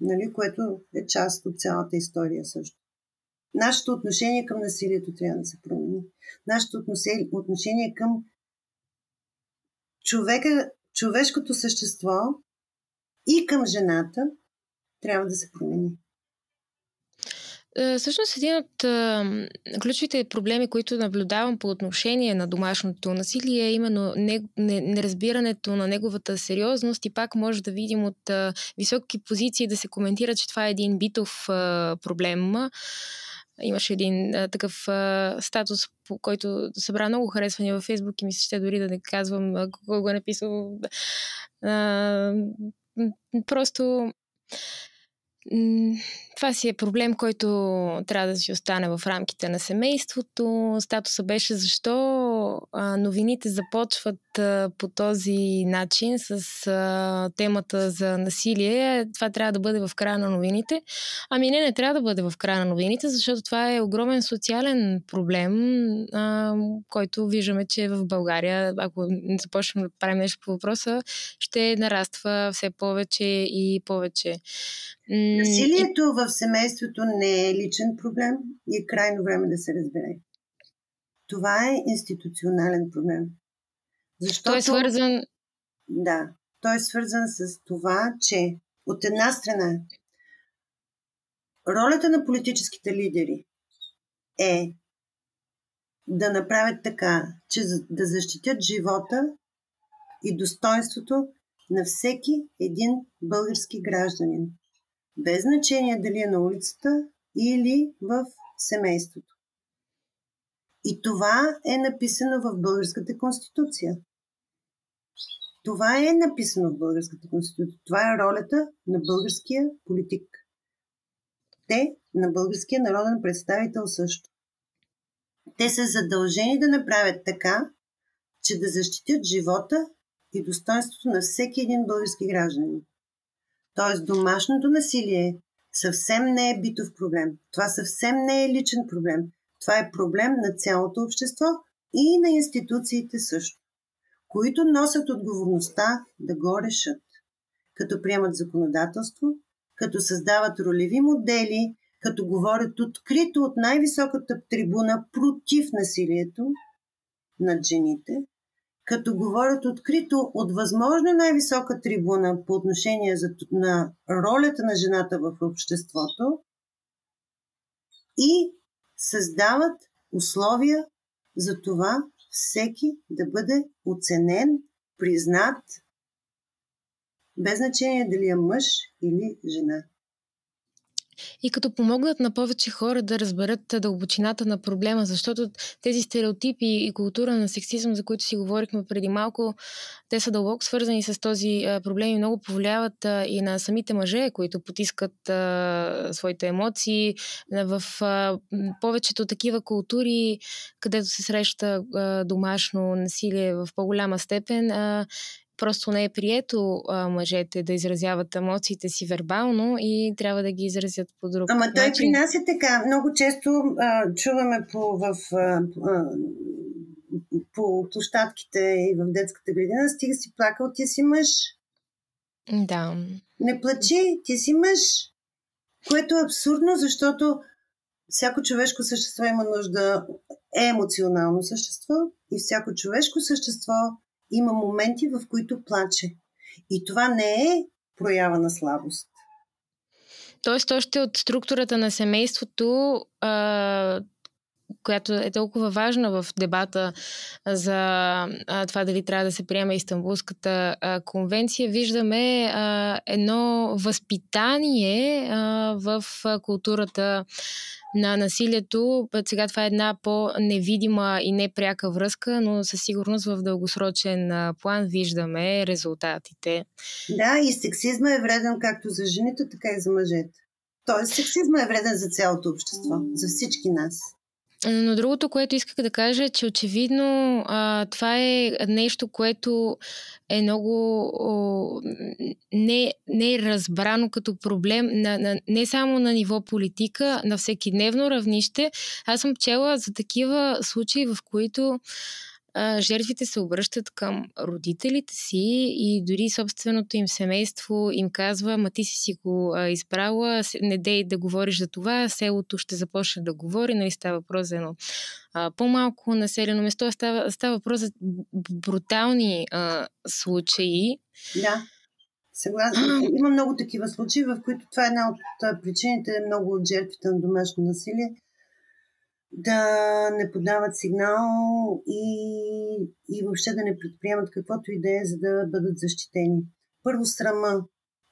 нали, което е част от цялата история също. Нашето отношение към насилието трябва да се промени. Нашето отношение към човека, човешкото същество и към жената трябва да се промени. Е, всъщност един от а, ключовите проблеми, които наблюдавам по отношение на домашното насилие е именно не, не, неразбирането на неговата сериозност и пак може да видим от а, високи позиции да се коментира, че това е един битов проблем. Имаше един а, такъв а, статус, по който събра много харесвания във Фейсбук и ми се ще дори да не казвам кой го е написал. А, просто това си е проблем, който трябва да си остане в рамките на семейството. Статуса беше защо новините започват по този начин с темата за насилие. Това трябва да бъде в края на новините. Ами не, не трябва да бъде в края на новините, защото това е огромен социален проблем, който виждаме, че в България, ако не започнем да правим нещо по въпроса, ще нараства все повече и повече. Насилието в семейството не е личен проблем и е крайно време да се разбере. Това е институционален проблем. Защото... Той е свързан. Да, той е свързан с това, че от една страна ролята на политическите лидери е да направят така, че да защитят живота и достоинството на всеки един български гражданин без значение дали е на улицата или в семейството. И това е написано в Българската конституция. Това е написано в Българската конституция. Това е ролята на българския политик. Те, на българския народен представител също. Те са задължени да направят така, че да защитят живота и достоинството на всеки един български гражданин. Тоест, домашното насилие съвсем не е битов проблем. Това съвсем не е личен проблем. Това е проблем на цялото общество и на институциите също, които носят отговорността да го решат, като приемат законодателство, като създават ролеви модели, като говорят открито от най-високата трибуна против насилието над жените, като говорят открито от възможно най-висока трибуна по отношение за, на ролята на жената в обществото и създават условия за това всеки да бъде оценен, признат, без значение дали е мъж или жена и като помогнат на повече хора да разберат дълбочината на проблема, защото тези стереотипи и култура на сексизъм, за които си говорихме преди малко, те са дълбоко свързани с този проблем и много повлияват и на самите мъже, които потискат а, своите емоции. В а, повечето такива култури, където се среща а, домашно насилие в по-голяма степен, а, просто не е прието а, мъжете да изразяват емоциите си вербално и трябва да ги изразят по друг Ама начин. той при нас е така. Много често а, чуваме по, в, а, а, по площадките и в детската градина, стига си плакал, ти си мъж. Да. Не плачи, ти си мъж. Което е абсурдно, защото всяко човешко същество има нужда, е емоционално същество и всяко човешко същество има моменти, в които плаче. И това не е проява на слабост. Тоест, още от структурата на семейството, а, която е толкова важна в дебата за това дали трябва да се приеме Истанбулската конвенция, виждаме едно възпитание в културата на насилието. Сега това е една по-невидима и непряка връзка, но със сигурност в дългосрочен план виждаме резултатите. Да, и сексизма е вреден както за жените, така и за мъжете. Тоест, сексизма е вреден за цялото общество, за всички нас. Но другото, което исках да кажа е, че очевидно а, това е нещо, което е много о, не, е разбрано като проблем на, на, не само на ниво политика, на всеки дневно равнище. Аз съм чела за такива случаи, в които а, жертвите се обръщат към родителите си и дори собственото им семейство им казва, ма ти си си го а, избрала, не дей да говориш за това, селото ще започне да говори, нали става въпрос за едно а, по-малко населено место, става, става въпрос за брутални а, случаи. Да. Съгласна. Има много такива случаи, в които това е една от причините много от жертвите на домашно насилие да не подават сигнал и, и въобще да не предприемат каквото и да е, за да бъдат защитени. Първо срама,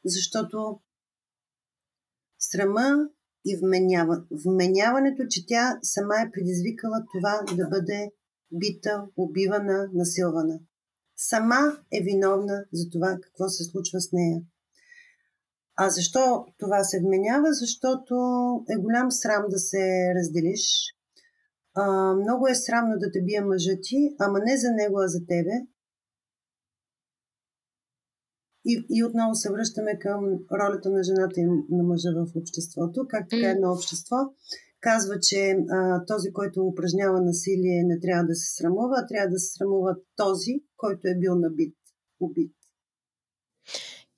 защото срама и вменява, вменяването, че тя сама е предизвикала това да бъде бита, убивана, насилвана. Сама е виновна за това какво се случва с нея. А защо това се вменява? Защото е голям срам да се разделиш, а, много е срамно да те бие мъжа ти, ама не за него, а за тебе. И, и отново се връщаме към ролята на жената и на мъжа в обществото. Как така едно общество казва, че а, този, който упражнява насилие, не трябва да се срамува, а трябва да се срамува този, който е бил набит, убит.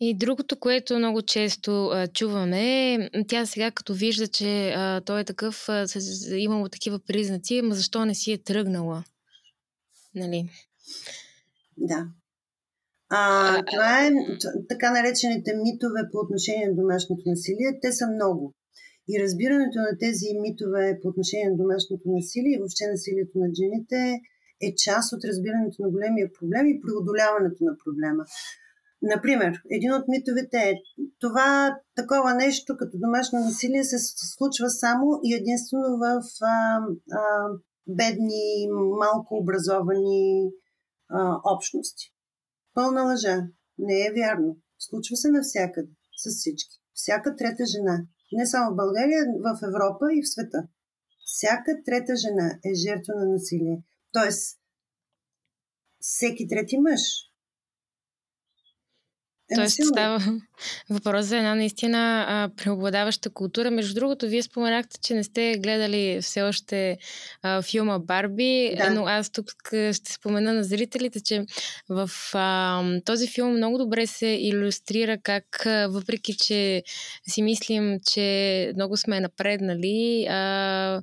И другото, което много често а, чуваме, е, тя сега като вижда, че а, той е такъв, а, с, имало такива признаци, ама защо не си е тръгнала? Нали? Да. А, това е така наречените митове по отношение на домашното насилие. Те са много. И разбирането на тези митове по отношение на домашното насилие и въобще насилието на жените е част от разбирането на големия проблем и преодоляването на проблема. Например, един от митовете е това такова нещо като домашно насилие се случва само и единствено в а, а, бедни, малко образовани а, общности. Пълна лъжа. Не е вярно. Случва се навсякъде, с всички. Всяка трета жена. Не само в България, в Европа и в света. Всяка трета жена е жертва на насилие. Тоест, всеки трети мъж Тоест става въпрос за една наистина а, преобладаваща култура. Между другото, вие споменахте, че не сте гледали все още а, филма Барби, да. но аз тук ще спомена на зрителите, че в а, този филм много добре се иллюстрира как, а, въпреки че си мислим, че много сме напреднали, а,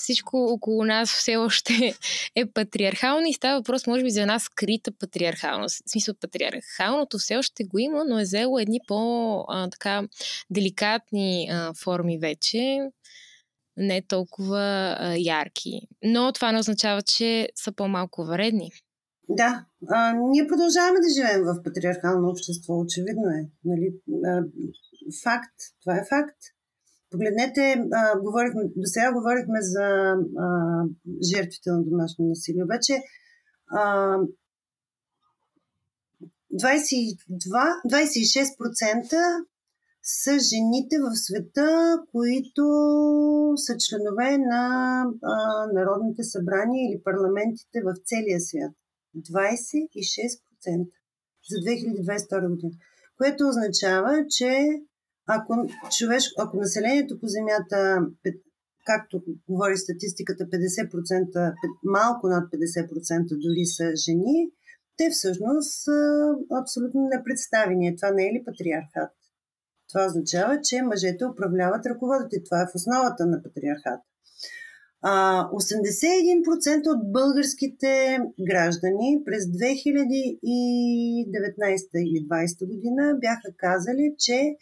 всичко около нас все още е патриархално и става въпрос, може би, за една скрита патриархалност. В смисъл, патриархалното все още го има, но е взело едни по-така деликатни а, форми вече, не толкова а, ярки. Но това не означава, че са по-малко вредни. Да, а, ние продължаваме да живеем в патриархално общество, очевидно е. Нали? А, факт, това е факт. Погледнете, а, говорихме, до сега говорихме за а, жертвите на домашно насилие. Обаче а, 22-26% са жените в света, които са членове на а, народните събрания или парламентите в целия свят. 26% за 2022 година. Което означава, че ако, човеш, ако населението по Земята, както говори статистиката, 50%, малко над 50% дори са жени, те всъщност са абсолютно непредставени. Това не е ли патриархат? Това означава, че мъжете управляват ръководите. Това е в основата на патриархат. А, 81% от българските граждани през 2019 или 2020 година бяха казали, че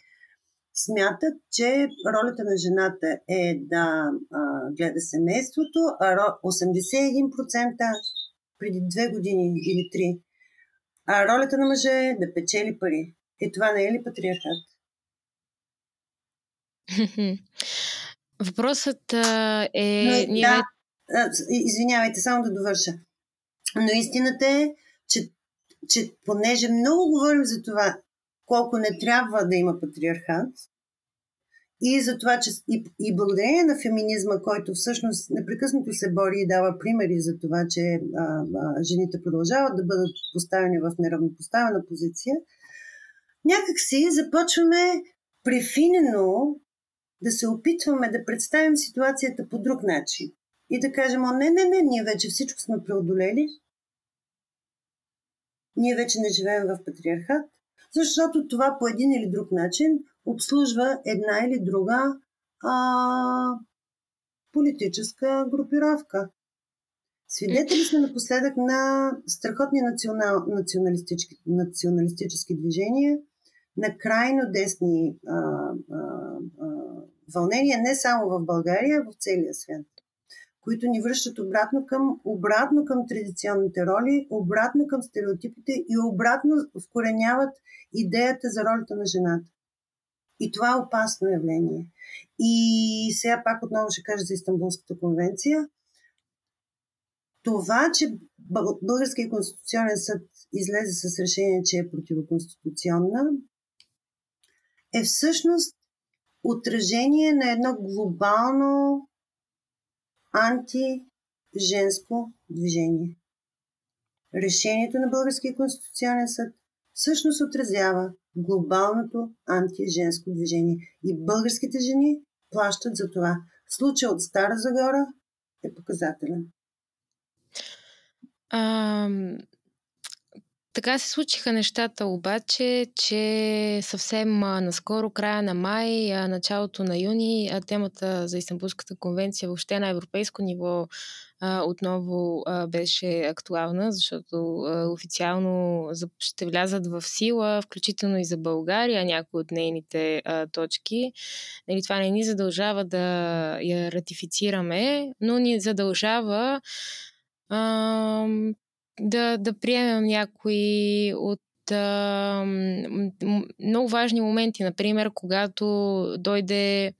смятат, че ролята на жената е да а, гледа семейството, а 81% преди две години или три, а ролята на мъжа е да печели пари. И това не е ли патриархат? Въпросът е... Но, ние... Да, извинявайте, само да довърша. Но истината е, че, че понеже много говорим за това, колко не трябва да има патриархат, и за това, че и, и благодарение на феминизма, който всъщност непрекъснато се бори и дава примери за това, че а, а, жените продължават да бъдат поставени в неравнопоставена позиция, някак си започваме префинено да се опитваме да представим ситуацията по друг начин. И да кажем, о, не, не, не, ние вече всичко сме преодолели. Ние вече не живеем в патриархат, защото това по един или друг начин обслужва една или друга а, политическа групировка. Свидетели сме напоследък на страхотни национал, националистически, националистически движения, на крайно десни а, а, а, вълнения не само в България, а в целия свят, които ни връщат обратно към, обратно към традиционните роли, обратно към стереотипите и обратно вкореняват идеята за ролята на жената. И това е опасно явление. И сега пак отново ще кажа за Истанбулската конвенция. Това, че Българския конституционен съд излезе с решение, че е противоконституционна, е всъщност отражение на едно глобално антиженско движение. Решението на Българския конституционен съд всъщност отразява глобалното антиженско движение. И българските жени плащат за това. Случай от Стара Загора е показателен. А, така се случиха нещата обаче, че съвсем наскоро, края на май, началото на юни, темата за Истанбулската конвенция въобще на европейско ниво отново беше актуална, защото официално ще влязат в сила, включително и за България, някои от нейните точки. Нали, това не ни задължава да я ратифицираме, но ни задължава да, да приемем някои от много важни моменти, например, когато дойде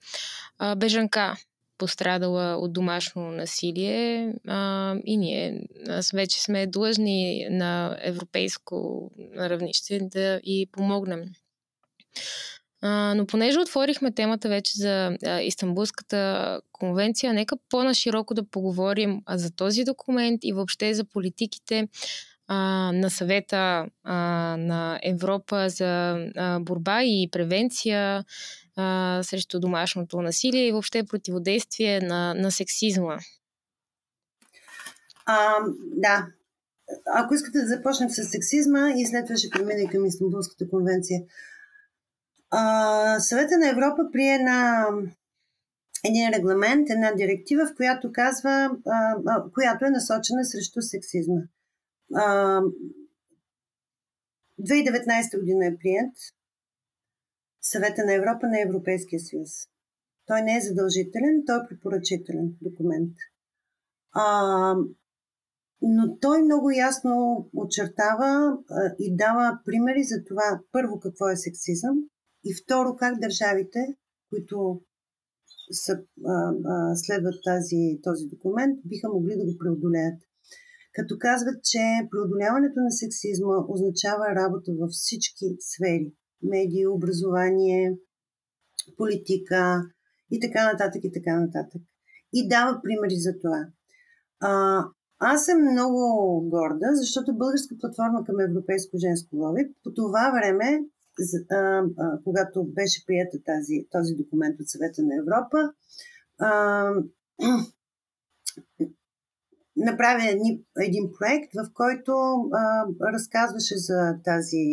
бежанка, пострадала от домашно насилие и ние вече сме длъжни на европейско равнище да и помогнем. А, но понеже отворихме темата вече за а, Истанбулската конвенция, нека по-нашироко да поговорим а, за този документ и въобще за политиките а, на съвета а, на Европа за а, борба и превенция а, срещу домашното насилие и въобще противодействие на, на сексизма. А, да. Ако искате да започнем с сексизма и след това ще преминем към Истанбулската конвенция. Съвета на Европа прие на един регламент, една директива, в която казва, а, която е насочена срещу сексизма. А, 2019 година е прият Съвета на Европа на Европейския съюз. Той не е задължителен, той е препоръчителен документ. А, но той много ясно очертава а, и дава примери за това, първо, какво е сексизъм и второ, как държавите, които са, а, а, следват тази, този документ, биха могли да го преодолеят. Като казват, че преодоляването на сексизма означава работа във всички сфери медии, образование, политика и така нататък и така нататък. И дава примери за това. А, аз съм много горда, защото Българска платформа към Европейско женско лоби по това време, когато беше прията тази, този документ от Съвета на Европа, а, направя един проект, в който разказваше за, тази,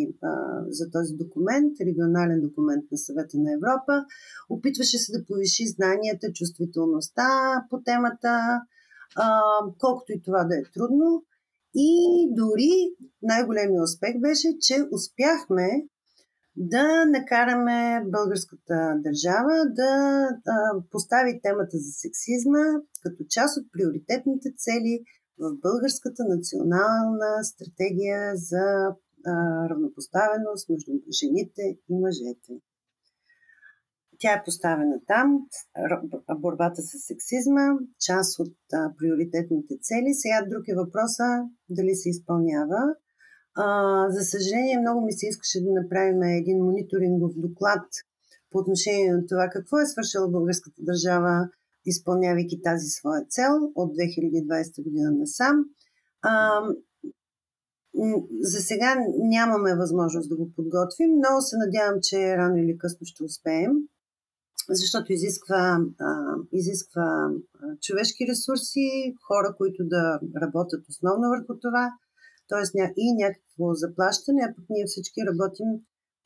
за този документ, регионален документ на Съвета на Европа. Опитваше се да повиши знанията, чувствителността по темата, колкото и това да е трудно. И дори най-големият успех беше, че успяхме да накараме българската държава да а, постави темата за сексизма като част от приоритетните цели в българската национална стратегия за а, равнопоставеност между жените и мъжете. Тя е поставена там, борбата с сексизма, част от а, приоритетните цели. Сега друг е въпроса дали се изпълнява. За съжаление, много ми се искаше да направим един мониторингов доклад по отношение на това какво е свършила българската държава, изпълнявайки тази своя цел от 2020 година насам. А, за сега нямаме възможност да го подготвим, но се надявам, че рано или късно ще успеем, защото изисква, а, изисква човешки ресурси, хора, които да работят основно върху това – т.е. и някакво заплащане, а пък ние всички работим,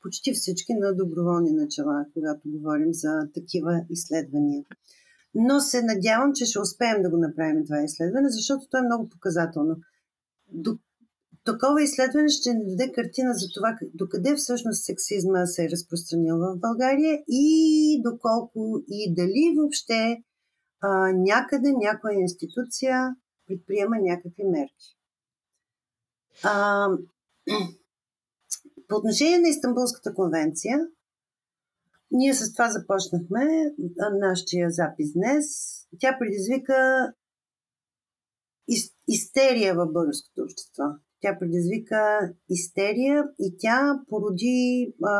почти всички на доброволни начала, когато говорим за такива изследвания. Но се надявам, че ще успеем да го направим това изследване, защото то е много показателно. До, такова изследване ще ни даде картина за това докъде всъщност сексизма се е разпространил в България и доколко и дали въобще а, някъде някоя институция предприема някакви мерки. А, по отношение на Истанбулската конвенция, ние с това започнахме нашия запис днес. Тя предизвика из, истерия в българското общество. Тя предизвика истерия и тя породи а,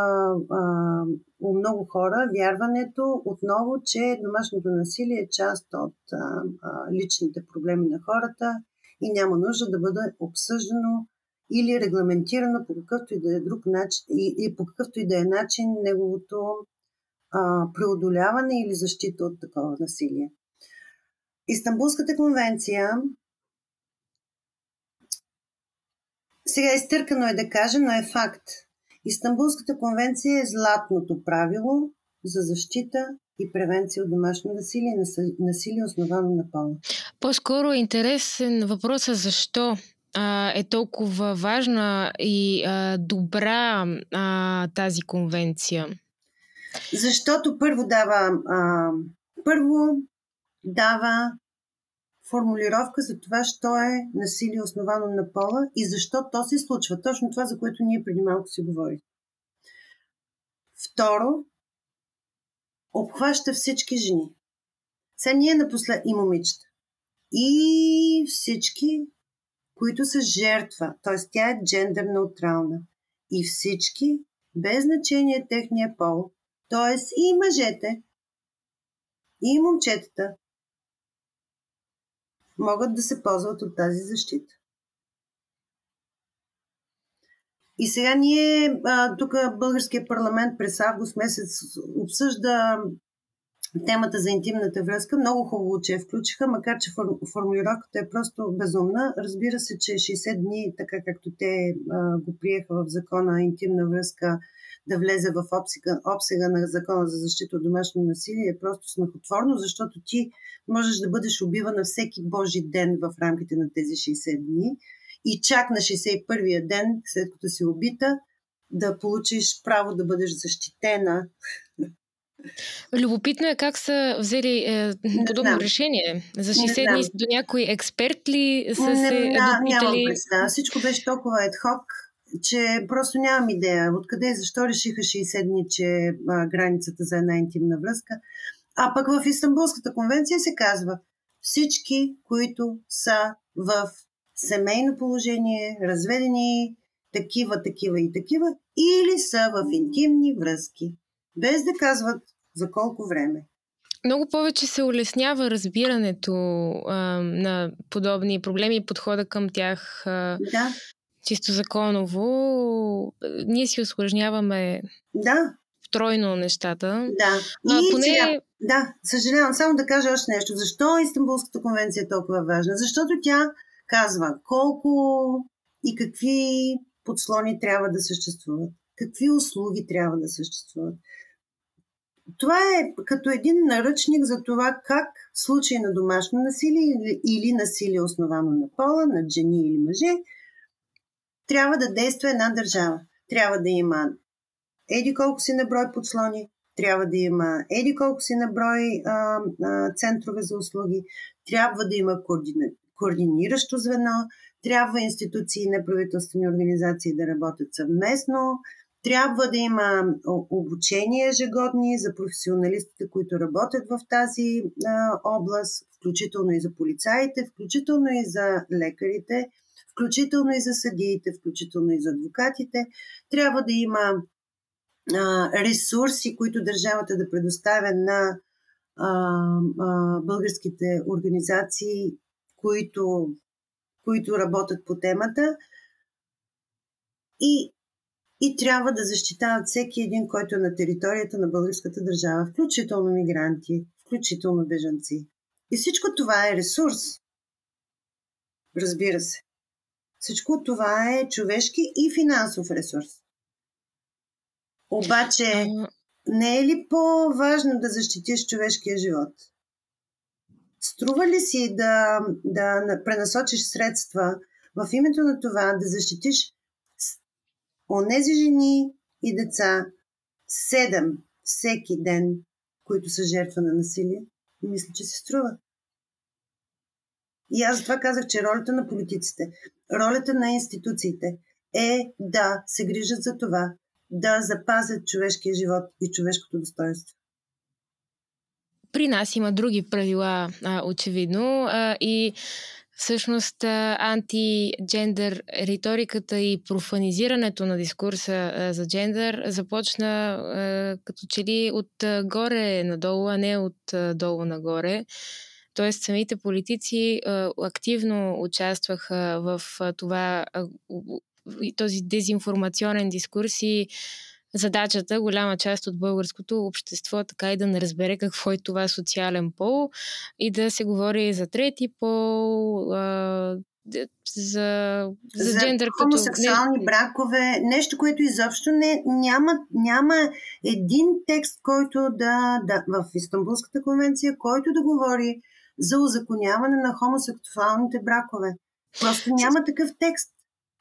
а, у много хора вярването отново, че домашното насилие е част от а, а, личните проблеми на хората и няма нужда да бъде обсъждано или регламентирано по какъвто и да е друг начин и, и по какъвто и да е начин неговото а, преодоляване или защита от такова насилие. Истанбулската конвенция сега изтъркано е да кажа, но е факт. Истанбулската конвенция е златното правило за защита и превенция от домашно насилие насилие основано на пола. По-скоро е интересен въпросът защо а, е толкова важна и а, добра а, тази конвенция? Защото първо дава, а, първо дава формулировка за това, що е насилие основано на пола и защо то се случва. Точно това, за което ние преди малко си говорихме. Второ, обхваща всички жени. Сега ние напослед и момичета. И всички които са жертва, т.е. тя е джендър неутрална. И всички, без значение техния пол, т.е. и мъжете, и момчетата, могат да се ползват от тази защита. И сега ние, тук българския парламент през август месец обсъжда темата за интимната връзка. Много хубаво, че я включиха, макар че формулировката е просто безумна. Разбира се, че 60 дни, така както те а, го приеха в закона интимна връзка, да влезе в обсега, обсега на закона за защита от домашно насилие е просто смехотворно, защото ти можеш да бъдеш убивана всеки Божи ден в рамките на тези 60 дни и чак на 61-я ден, след като си убита, да получиш право да бъдеш защитена Любопитно е как са взели е, подобно решение. За 60 дни до някой експерт ли са не, се не, допитали? Нямам представа. Всичко беше толкова едхок, че просто нямам идея откъде и защо решиха 60 дни, че а, границата за една интимна връзка. А пък в Истанбулската конвенция се казва всички, които са в семейно положение, разведени, такива, такива и такива, или са в интимни връзки без да казват за колко време. Много повече се улеснява разбирането а, на подобни проблеми и подхода към тях. А, да. Чисто законово. Ние си осложняваме да. тройно нещата. Да. И а, поне... сега, да, съжалявам, само да кажа още нещо. Защо Истанбулската конвенция е толкова важна? Защото тя казва колко и какви подслони трябва да съществуват, какви услуги трябва да съществуват, това е като един наръчник за това как случай на домашно насилие или, или насилие основано на пола, на жени или мъже, трябва да действа една държава. Трябва да има еди колко си на брой подслони, трябва да има еди колко си на брой а, а, центрове за услуги, трябва да има координа, координиращо звено, трябва институции и неправителствени организации да работят съвместно, трябва да има обучение ежегодни за професионалистите, които работят в тази а, област, включително и за полицаите, включително и за лекарите, включително и за съдиите, включително и за адвокатите. Трябва да има а, ресурси, които държавата да предоставя на а, а, българските организации, които, които работят по темата. И и трябва да защитават всеки един, който е на територията на българската държава, включително мигранти, включително бежанци. И всичко това е ресурс. Разбира се. Всичко това е човешки и финансов ресурс. Обаче, не е ли по-важно да защитиш човешкия живот? Струва ли си да, да пренасочиш средства в името на това да защитиш онези жени и деца, седем всеки ден, които са жертва на насилие, мисля, че се струва. И аз затова казах, че ролята на политиците, ролята на институциите е да се грижат за това, да запазят човешкия живот и човешкото достоинство. При нас има други правила, очевидно, и всъщност антиджендър риториката и профанизирането на дискурса за джендър започна като че ли от горе надолу, а не от долу нагоре. Тоест самите политици активно участваха в това този дезинформационен дискурс и задачата голяма част от българското общество така и да не разбере какво е това социален пол и да се говори за трети пол, а, за, за, за джендър хомосексуални като... бракове, нещо, което изобщо не, няма, няма един текст, който да, да, в Истанбулската конвенция, който да говори за узаконяване на хомосексуалните бракове. Просто няма такъв текст.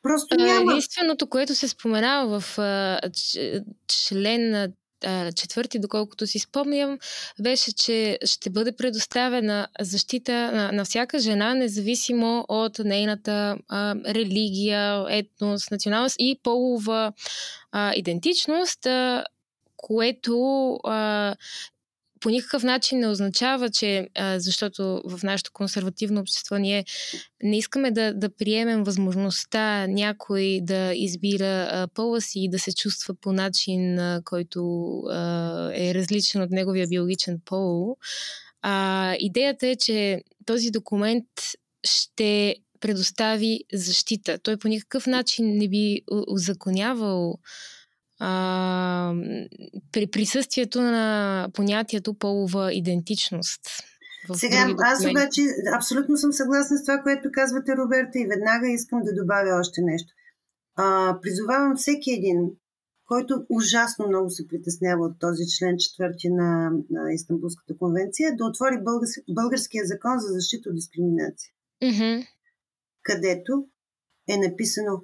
Просто няма. Единственото, което се споменава в член на четвърти, доколкото си спомням, беше, че ще бъде предоставена защита на, на всяка жена, независимо от нейната а, религия, етнос, националност и полова а, идентичност, а, което а, по никакъв начин не означава, че а, защото в нашето консервативно общество ние не искаме да, да приемем възможността някой да избира пола си и да се чувства по начин, а, който а, е различен от неговия биологичен пол. А, идеята е, че този документ ще предостави защита. Той по никакъв начин не би узаконявал а, при присъствието на понятието полова идентичност. Сега, аз обаче абсолютно съм съгласна с това, което казвате, Роберта, и веднага искам да добавя още нещо. А, призовавам всеки един, който ужасно много се притеснява от този член 4 на, на Истанбулската конвенция, да отвори български, българския закон за защита от дискриминация. Mm-hmm. Където е написано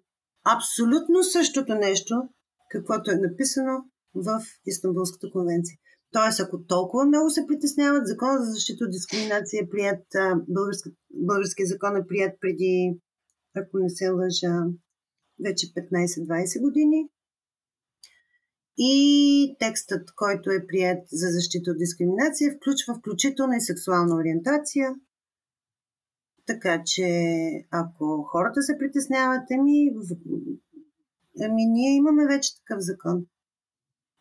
абсолютно същото нещо, каквото е написано в Истанбулската конвенция. Тоест, ако толкова много се притесняват, закон за защита от дискриминация е прият, български, българския закон е прият преди, ако не се лъжа, вече 15-20 години. И текстът, който е прият за защита от дискриминация, включва включително и сексуална ориентация. Така че, ако хората се притесняват, ами, ами ние имаме вече такъв закон.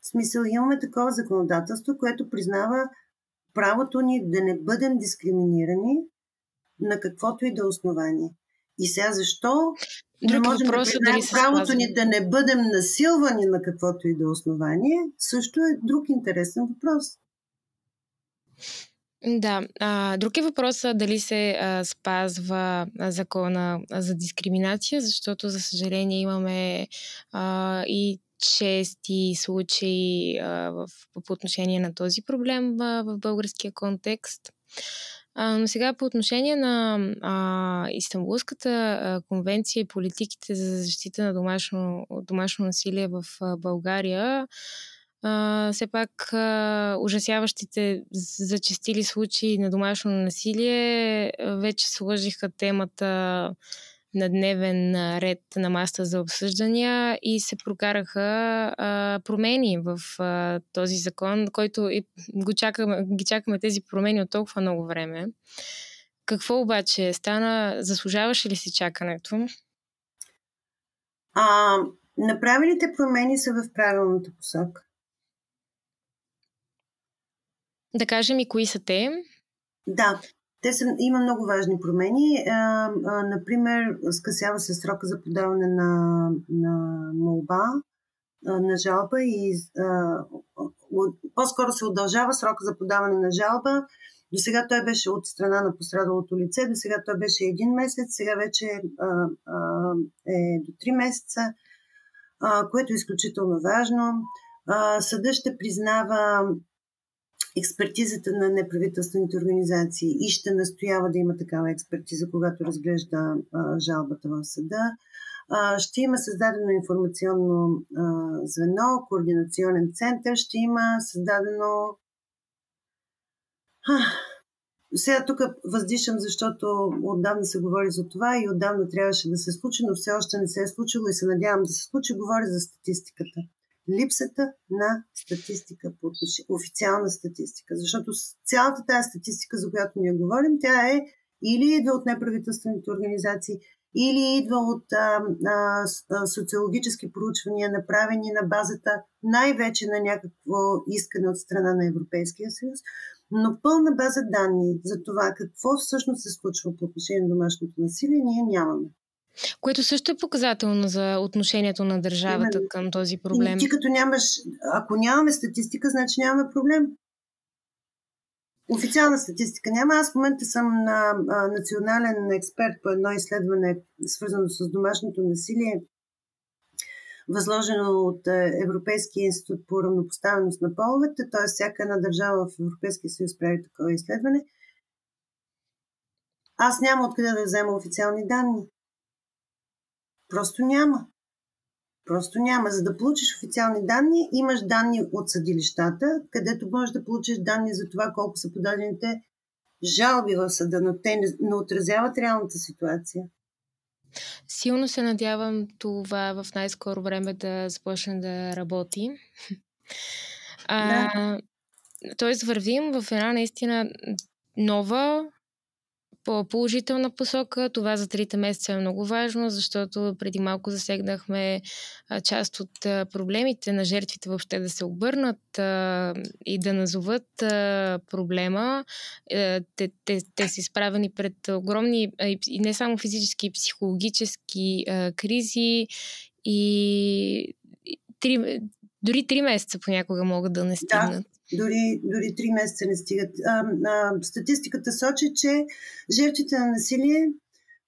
В смисъл, имаме такова законодателство, което признава правото ни да не бъдем дискриминирани на каквото и да е основание. И сега защо Друг не можем въпрос, да дали правото ни да не бъдем насилвани на каквото и да е основание, също е друг интересен въпрос. Да. А, друг е въпросът дали се а, спазва закона за дискриминация, защото, за съжаление, имаме а, и чести случаи а, в, по отношение на този проблем а, в българския контекст. А, но сега по отношение на а, Истанбулската а, конвенция и политиките за защита на домашно, домашно насилие в а, България, все пак а, ужасяващите зачастили случаи на домашно насилие вече сложиха темата на дневен ред на маста за обсъждания и се прокараха а, промени в а, този закон, който и го чакаме, ги чакаме тези промени от толкова много време. Какво обаче стана? Заслужаваше ли си чакането? А, направените промени са в правилната посока. Да кажем и кои са те? Да. Те са, има много важни промени. А, а, например, скъсява се срока за подаване на, на молба, а, на жалба и а, по-скоро се удължава срока за подаване на жалба. До сега той беше от страна на пострадалото лице, до сега той беше един месец, сега вече а, а, е до три месеца, а, което е изключително важно. А, съда ще признава експертизата на неправителствените организации и ще настоява да има такава експертиза, когато разглежда а, жалбата в съда. А, ще има създадено информационно а, звено, координационен център, ще има създадено. А, сега тук въздишам, защото отдавна се говори за това и отдавна трябваше да се случи, но все още не се е случило и се надявам да се случи. Говори за статистиката липсата на статистика, официална статистика. Защото цялата тази статистика, за която ние говорим, тя е или идва от неправителствените организации, или идва от а, а, социологически проучвания, направени на базата най-вече на някакво искане от страна на Европейския съюз, но пълна база данни за това какво всъщност се случва по отношение на домашното насилие ние нямаме. Което също е показателно за отношението на държавата Именно. към този проблем. И ти като нямаш, ако нямаме статистика, значи нямаме проблем. Официална статистика няма. Аз в момента съм на, а, национален експерт по едно изследване, свързано с домашното насилие, възложено от Европейския институт по равнопоставеност на половете, т.е. всяка една държава в Европейския съюз прави такова изследване. Аз няма откъде да взема официални данни. Просто няма. Просто няма. За да получиш официални данни, имаш данни от съдилищата, където можеш да получиш данни за това колко са подадените жалби в съда, но те не, не отразяват реалната ситуация. Силно се надявам това в най-скоро време да започне да работи. А, да. Тоест вървим в една наистина нова, по-положителна посока. Това за трите месеца е много важно, защото преди малко засегнахме част от проблемите на жертвите въобще да се обърнат и да назоват проблема. Е, те, те, те са изправени пред огромни и не само физически, и психологически кризи и три, дори три месеца понякога могат да не стигнат. Дори, дори 3 месеца не стигат. А, а, статистиката сочи, че жертвите на насилие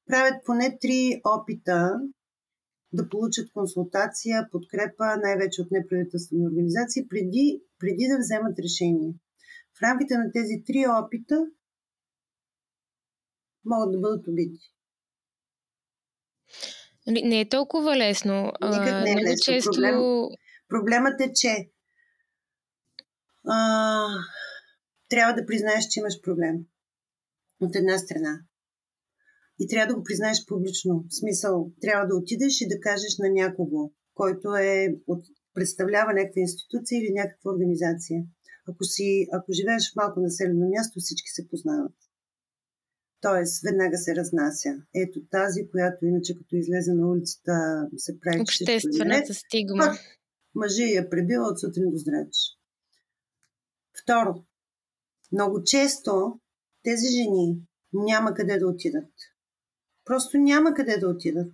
правят поне 3 опита да получат консултация, подкрепа, най-вече от неправителствени организации, преди, преди да вземат решение. В рамките на тези три опита могат да бъдат убити. Нали, не е толкова лесно. Никак не е лесно. Често... Проблем, проблемът е, че а, трябва да признаеш, че имаш проблем. От една страна. И трябва да го признаеш публично. В смисъл, трябва да отидеш и да кажеш на някого, който е от, представлява някаква институция или някаква организация. Ако, си, ако живееш в малко населено място, всички се познават. Тоест, веднага се разнася. Ето тази, която иначе като излезе на улицата се прави Обществената стигма. Пак мъжа я пребива от сутрин до здрач. Второ, много често тези жени няма къде да отидат. Просто няма къде да отидат.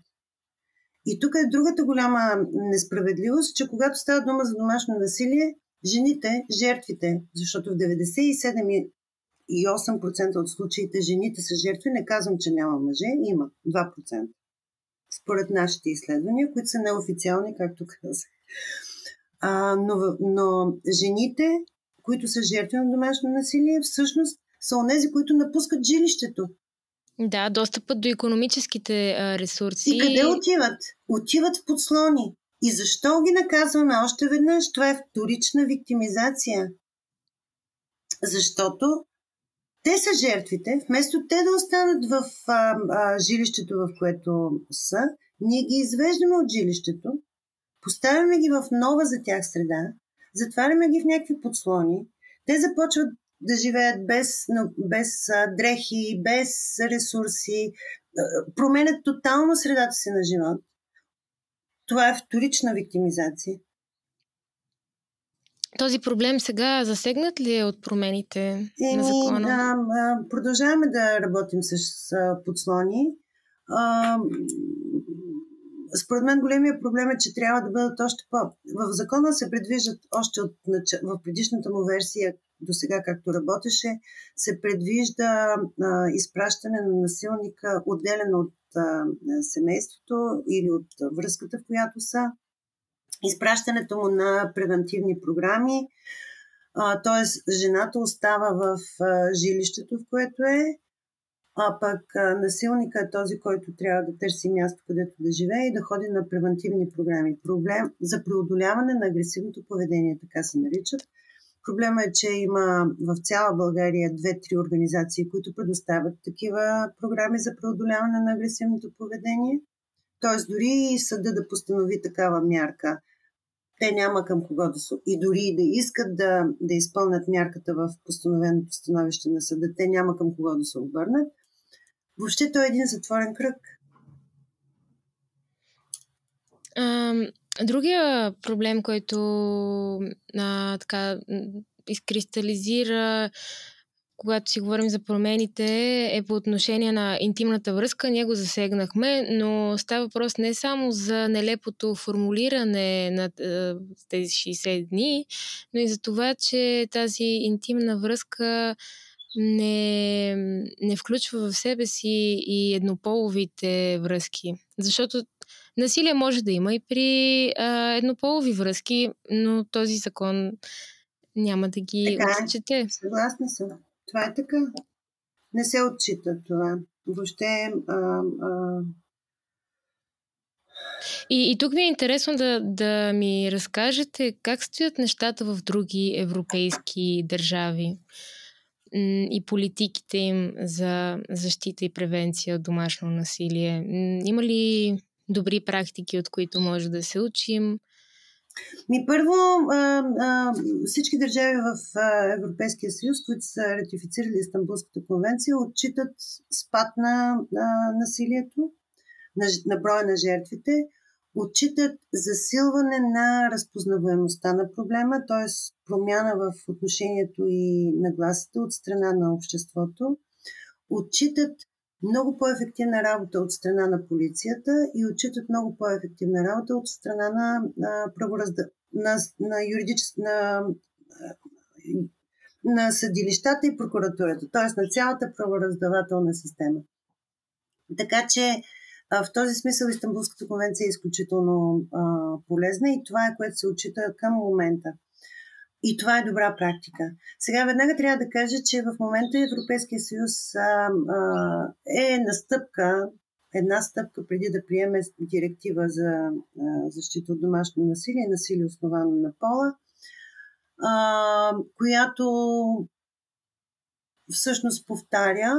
И тук е другата голяма несправедливост, че когато става дума за домашно насилие, жените, жертвите, защото в 97,8% от случаите жените са жертви, не казвам, че няма мъже, има 2%. Според нашите изследвания, които са неофициални, както казах. А, но, но жените, които са жертви на домашно насилие, всъщност са онези, които напускат жилището. Да, достъпът до економическите ресурси. И къде отиват? Отиват в подслони. И защо ги наказваме още веднъж? Това е вторична виктимизация. Защото те са жертвите, вместо те да останат в а, а, жилището, в което са, ние ги извеждаме от жилището, поставяме ги в нова за тях среда, затваряме ги в някакви подслони, те започват да живеят без, без дрехи, без ресурси, променят тотално средата си на живот. Това е вторична виктимизация. Този проблем сега засегнат ли е от промените Еми, на закона? Да, продължаваме да работим с подслони. Според мен големия проблем е, че трябва да бъдат още по... В закона се предвиждат още от в предишната му версия, до сега както работеше, се предвижда а, изпращане на насилника отделен от а, семейството или от връзката, в която са, изпращането му на превентивни програми, т.е. жената остава в а, жилището, в което е, а пък насилника е този, който трябва да търси място, където да живее и да ходи на превентивни програми. Проблем за преодоляване на агресивното поведение, така се наричат. Проблема е, че има в цяла България две-три организации, които предоставят такива програми за преодоляване на агресивното поведение. Тоест, дори и съда да постанови такава мярка, те няма към кого да са. И дори да искат да, да изпълнят мярката в постановеното становище на съда, те няма към кого да се обърнат. Въобще той е един затворен кръг. А, другия проблем, който а, така изкристализира когато си говорим за промените, е по отношение на интимната връзка. Ние го засегнахме, но става въпрос не само за нелепото формулиране на тези 60 дни, но и за това, че тази интимна връзка не, не включва в себе си и еднополовите връзки. Защото насилие може да има и при а, еднополови връзки, но този закон няма да ги така е. отчете. Съгласна съм. Това е така. Не се отчита това. Въобще. А, а... И, и тук ми е интересно да, да ми разкажете как стоят нещата в други европейски държави и политиките им за защита и превенция от домашно насилие. Има ли добри практики, от които може да се учим? Ми първо, всички държави в Европейския съюз, които са ратифицирали Истанбулската конвенция, отчитат спад на, на насилието, на, на броя на жертвите, отчитат засилване на разпознаваемостта на проблема, т.е. промяна в отношението и нагласите от страна на обществото, отчитат много по-ефективна работа от страна на полицията и отчитат много по-ефективна работа от страна на, на, праворазда... на, на, юридичес... на, на съдилищата и прокуратурата, т.е. на цялата правораздавателна система. Така че в този смисъл Истанбулската конвенция е изключително а, полезна и това е което се отчита към момента. И това е добра практика. Сега веднага трябва да кажа, че в момента Европейския съюз а, а, е настъпка, една стъпка преди да приеме директива за а, защита от домашно насилие, насилие основано на пола, а, която всъщност повтаря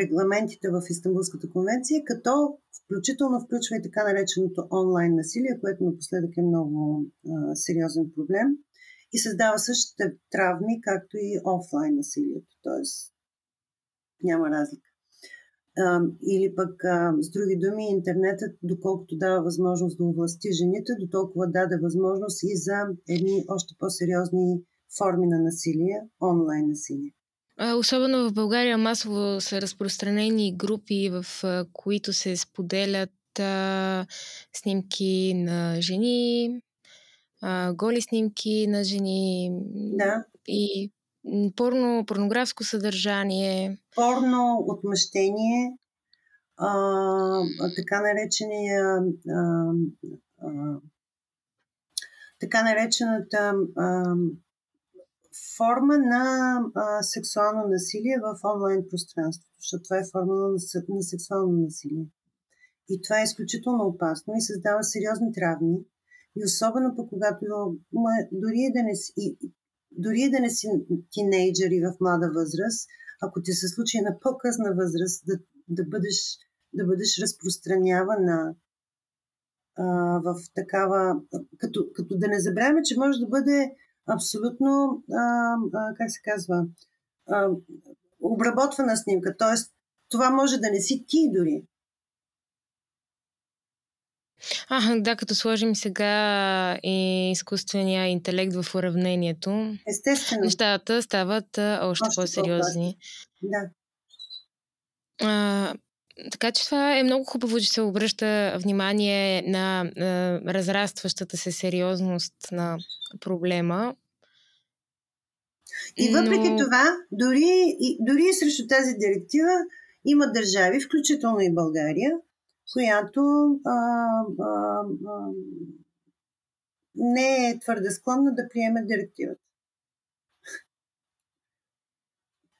регламентите в Истанбулската конвенция, като включително включва и така нареченото онлайн насилие, което напоследък е много а, сериозен проблем и създава същите травми, както и офлайн насилието, т.е. няма разлика. А, или пък, а, с други думи, интернетът, доколкото дава възможност да овласти жените, до толкова даде възможност и за едни още по-сериозни форми на насилие, онлайн насилие. Особено в България масово са разпространени групи, в които се споделят а, снимки на жени, а, голи снимки на жени да. и порно, порнографско съдържание. Порно, отмъщение, а, така наречения а, а, така наречената а, форма на а, сексуално насилие в онлайн пространството, защото това е форма на, на сексуално насилие. И това е изключително опасно и създава сериозни травми. И особено по когато ма, дори, да не си, дори да не си тинейджър и в млада възраст, ако ти се случи на по-късна възраст да, да, бъдеш, да бъдеш разпространявана а, в такава... Като, като да не забравяме, че може да бъде абсолютно, а, а, как се казва, а, обработвана снимка. Тоест, това може да не си ти дори. А, да, като сложим сега и изкуствения интелект в уравнението, Естествено. нещата стават още, още по-сериозни. Да. А, така че това е много хубаво, че се обръща внимание на, на разрастващата се сериозност на проблема. И въпреки Но... това, дори, дори и срещу тази директива има държави, включително и България, която а, а, а, не е твърде склонна да приеме директивата.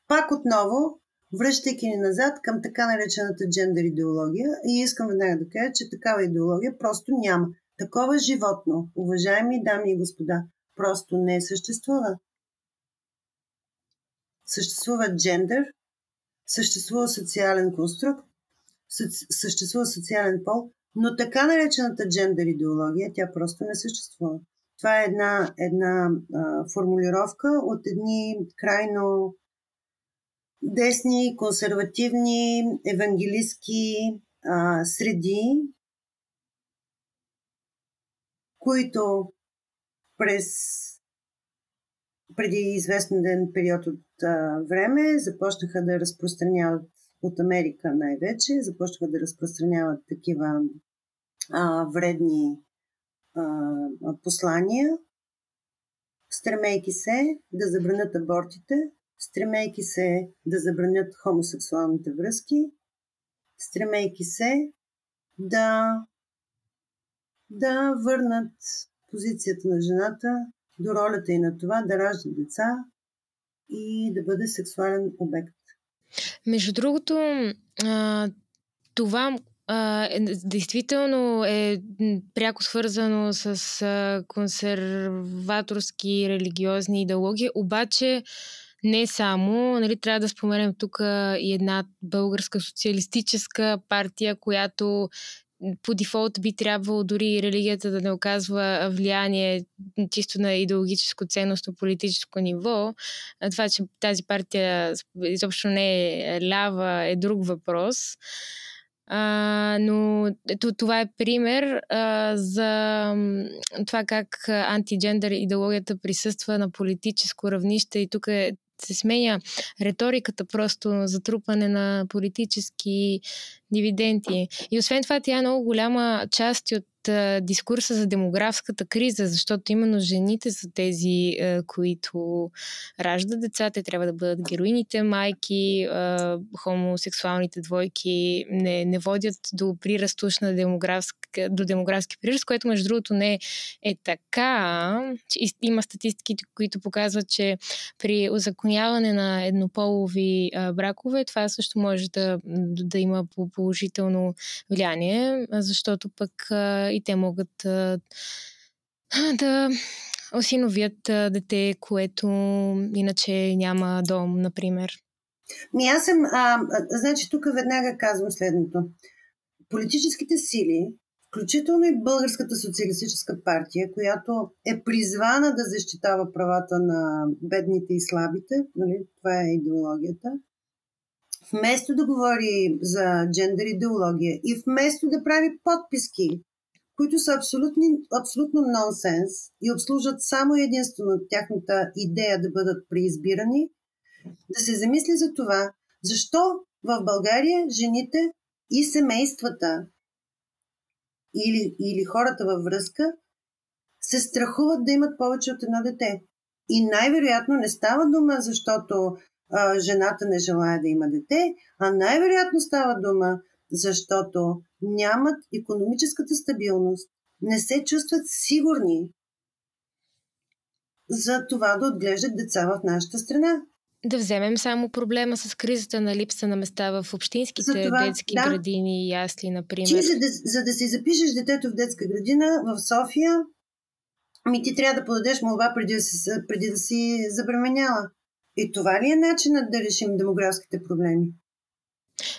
Пак отново, връщайки ни назад към така наречената джендър идеология, и искам веднага да кажа, че такава идеология просто няма. Такова животно, уважаеми дами и господа, просто не съществува. Съществува джендър, съществува социален конструкт, съществува социален пол, но така наречената джендър идеология, тя просто не съществува. Това е една, една а, формулировка от едни крайно десни, консервативни, евангелистски а, среди, които през преди известен период от а, време започнаха да разпространяват от Америка най-вече, започнаха да разпространяват такива а, вредни а, послания, стремейки се да забранят абортите, стремейки се да забранят хомосексуалните връзки, стремейки се да, да върнат позицията на жената до ролята и на това да ражда деца и да бъде сексуален обект. Между другото, това е, действително е пряко свързано с консерваторски религиозни идеологии, обаче не само, нали, трябва да споменем тук и една българска социалистическа партия, която по дефолт би трябвало дори религията да не оказва влияние чисто на идеологическо ценностно политическо ниво. Това, че тази партия изобщо не е лява, е друг въпрос. А, но ето, това е пример а, за това как антиджендър идеологията присъства на политическо равнище и тук е се сменя риториката просто за трупане на политически дивиденти. И освен това, тя е много голяма част от дискурса за демографската криза, защото именно жените са тези, които раждат деца, те трябва да бъдат героините майки, хомосексуалните двойки не, не водят до прирастуш на демографска, до демографски прираст, което между другото не е така. Има статистики, които показват, че при озаконяване на еднополови бракове това също може да, да има положително влияние, защото пък и те могат а, да осиновят а, дете, което иначе няма дом, например. Ми аз съм, а, значи тук веднага казвам следното. Политическите сили, включително и Българската социалистическа партия, която е призвана да защитава правата на бедните и слабите, нали, това е идеологията, вместо да говори за джендър идеология и вместо да прави подписки, които са абсолютно, абсолютно нонсенс и обслужат само единствено тяхната идея да бъдат преизбирани, да се замисли за това, защо в България жените и семействата или, или хората във връзка се страхуват да имат повече от едно дете. И най-вероятно не става дума, защото а, жената не желая да има дете, а най-вероятно става дума, защото нямат економическата стабилност, не се чувстват сигурни за това да отглеждат деца в нашата страна. Да вземем само проблема с кризата на липса на места в общинските това, детски да. градини и ясли, например. Ти, за да, за да си запишеш детето в детска градина в София, ми ти трябва да подадеш молба преди да си, преди да си забременяла. И това ли е начинът да решим демографските проблеми?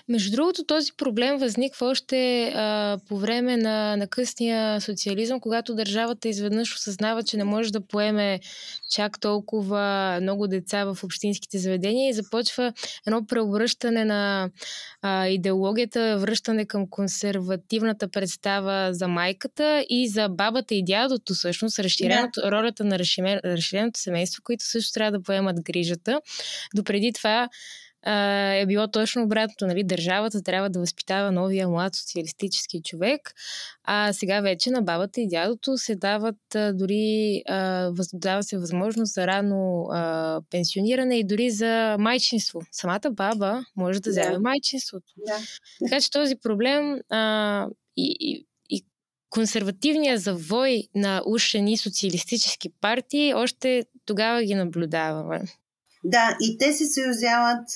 Между другото, този проблем възниква още а, по време на, на късния социализъм, когато държавата изведнъж осъзнава, че не може да поеме чак толкова много деца в общинските заведения и започва едно преобръщане на а, идеологията, връщане към консервативната представа за майката и за бабата и дядото, всъщност, разширеното, yeah. ролята на разширеното семейство, които също трябва да поемат грижата. Допреди това е било точно обратното. Нали? Държавата трябва да възпитава новия млад социалистически човек, а сега вече на бабата и дядото се дават дори, а, дава се възможност за рано а, пенсиониране и дори за майчинство. Самата баба може да вземе да. майчинството. Да. Така че този проблем а, и, и консервативният завой на ушени социалистически партии още тогава ги наблюдаваме. Да, и те се съюзяват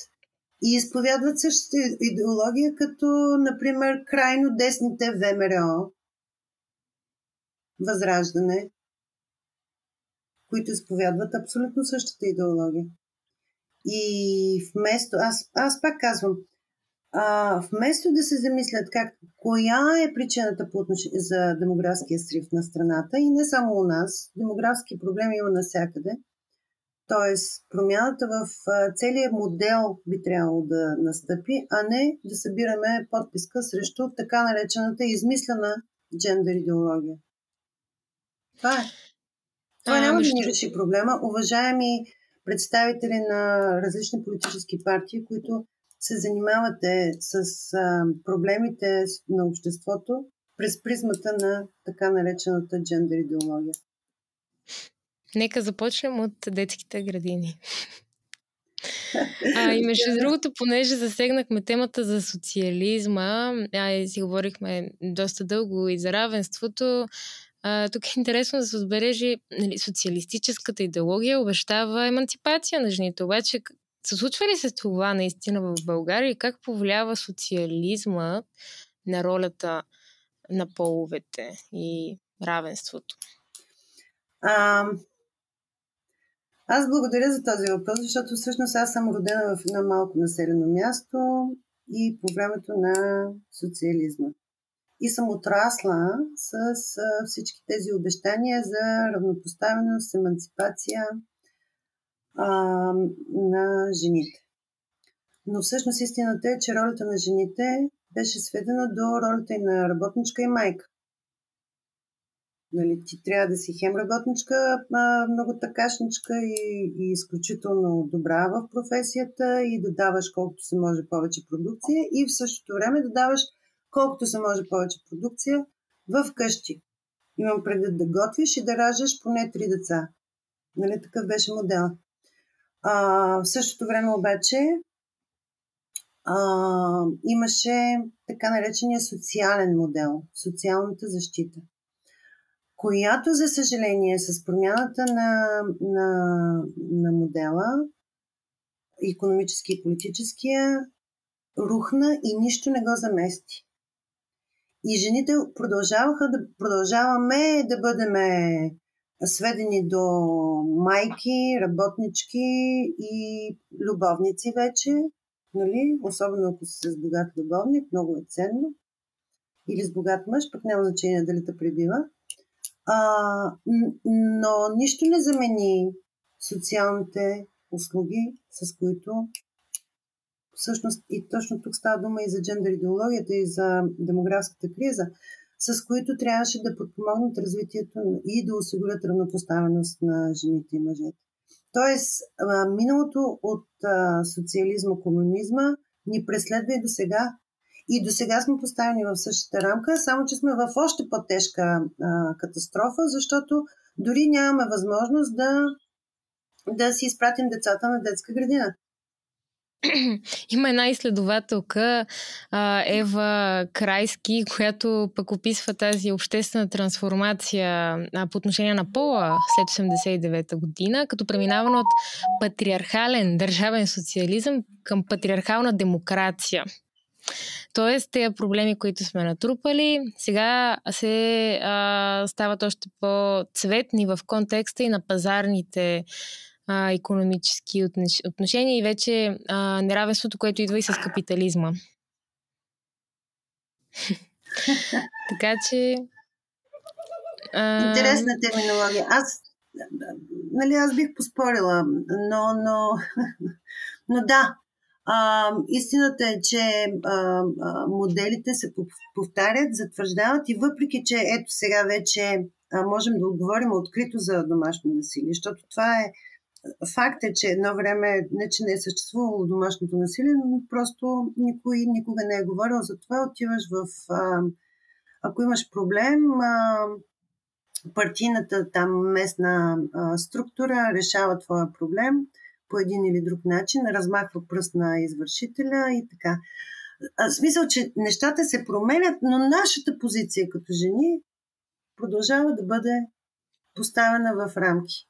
и изповядват същата идеология, като, например, крайно десните ВМРО, Възраждане, които изповядват абсолютно същата идеология. И вместо, аз, аз пак казвам, а, вместо да се замислят как, коя е причината по отношение за демографския срив на страната и не само у нас, демографски проблеми има навсякъде, Тоест, промяната в целият модел би трябвало да настъпи, а не да събираме подписка срещу така наречената измислена джендър идеология. Това е. Това а, няма да ни реши проблема. Уважаеми представители на различни политически партии, които се занимавате с а, проблемите на обществото през призмата на така наречената джендър идеология. Нека започнем от детските градини. А, и между другото, понеже засегнахме темата за социализма, а и си говорихме доста дълго и за равенството, а, тук е интересно да се отбележи, нали, социалистическата идеология обещава емансипация на жените. Обаче, се случва ли се това наистина в България и как повлиява социализма на ролята на половете и равенството? А, аз благодаря за този въпрос, защото всъщност аз съм родена в едно малко населено място и по времето на социализма. И съм отрасла с всички тези обещания за равнопоставеност, емансипация а, на жените. Но всъщност истината е, че ролята на жените беше сведена до ролята и на работничка и майка. Нали, ти трябва да си хем работничка, много такашничка и, и изключително добра в професията и да даваш колкото се може повече продукция и в същото време да даваш колкото се може повече продукция в къщи. Имам предвид да готвиш и да раждаш поне три деца. Нали, такъв беше модел. А, в същото време обаче а, имаше така наречения социален модел, социалната защита, която, за съжаление, с промяната на, на, на модела, економически и политическия, рухна и нищо не го замести. И жените продължаваха да продължаваме да бъдем сведени до майки, работнички и любовници вече, нали? особено ако си с богат любовник, много е ценно. Или с богат мъж, пък няма значение дали те прибива. А, но нищо не замени социалните услуги, с които всъщност и точно тук става дума и за джендър идеологията и за демографската криза, с които трябваше да подпомогнат развитието и да осигурят равнопоставеност на жените и мъжете. Тоест, миналото от социализма, комунизма ни преследва и до сега. И до сега сме поставени в същата рамка, само че сме в още по-тежка а, катастрофа, защото дори нямаме възможност да, да си изпратим децата на детска градина. Има една изследователка, Ева Крайски, която пък описва тази обществена трансформация по отношение на пола след 89-та година, като преминаване от патриархален държавен социализъм към патриархална демокрация. Тоест, тези проблеми, които сме натрупали, сега се а, стават още по-цветни в контекста и на пазарните а, економически отношения и вече а, неравенството, което идва и с капитализма. така че. А... Интересна терминология. Аз, нали, аз бих поспорила, но, но, но да. А, истината е, че а, а, моделите се повтарят, затвърждават и въпреки, че ето сега вече а, можем да отговорим открито за домашно насилие, защото това е Факт е, че едно време не, че не е съществувало домашното насилие, но просто никой никога не е говорил за това. Отиваш в... А, ако имаш проблем, а, партийната там местна а, структура решава твоя проблем по един или друг начин, размахва пръст на извършителя и така. А, смисъл, че нещата се променят, но нашата позиция като жени продължава да бъде поставена в рамки.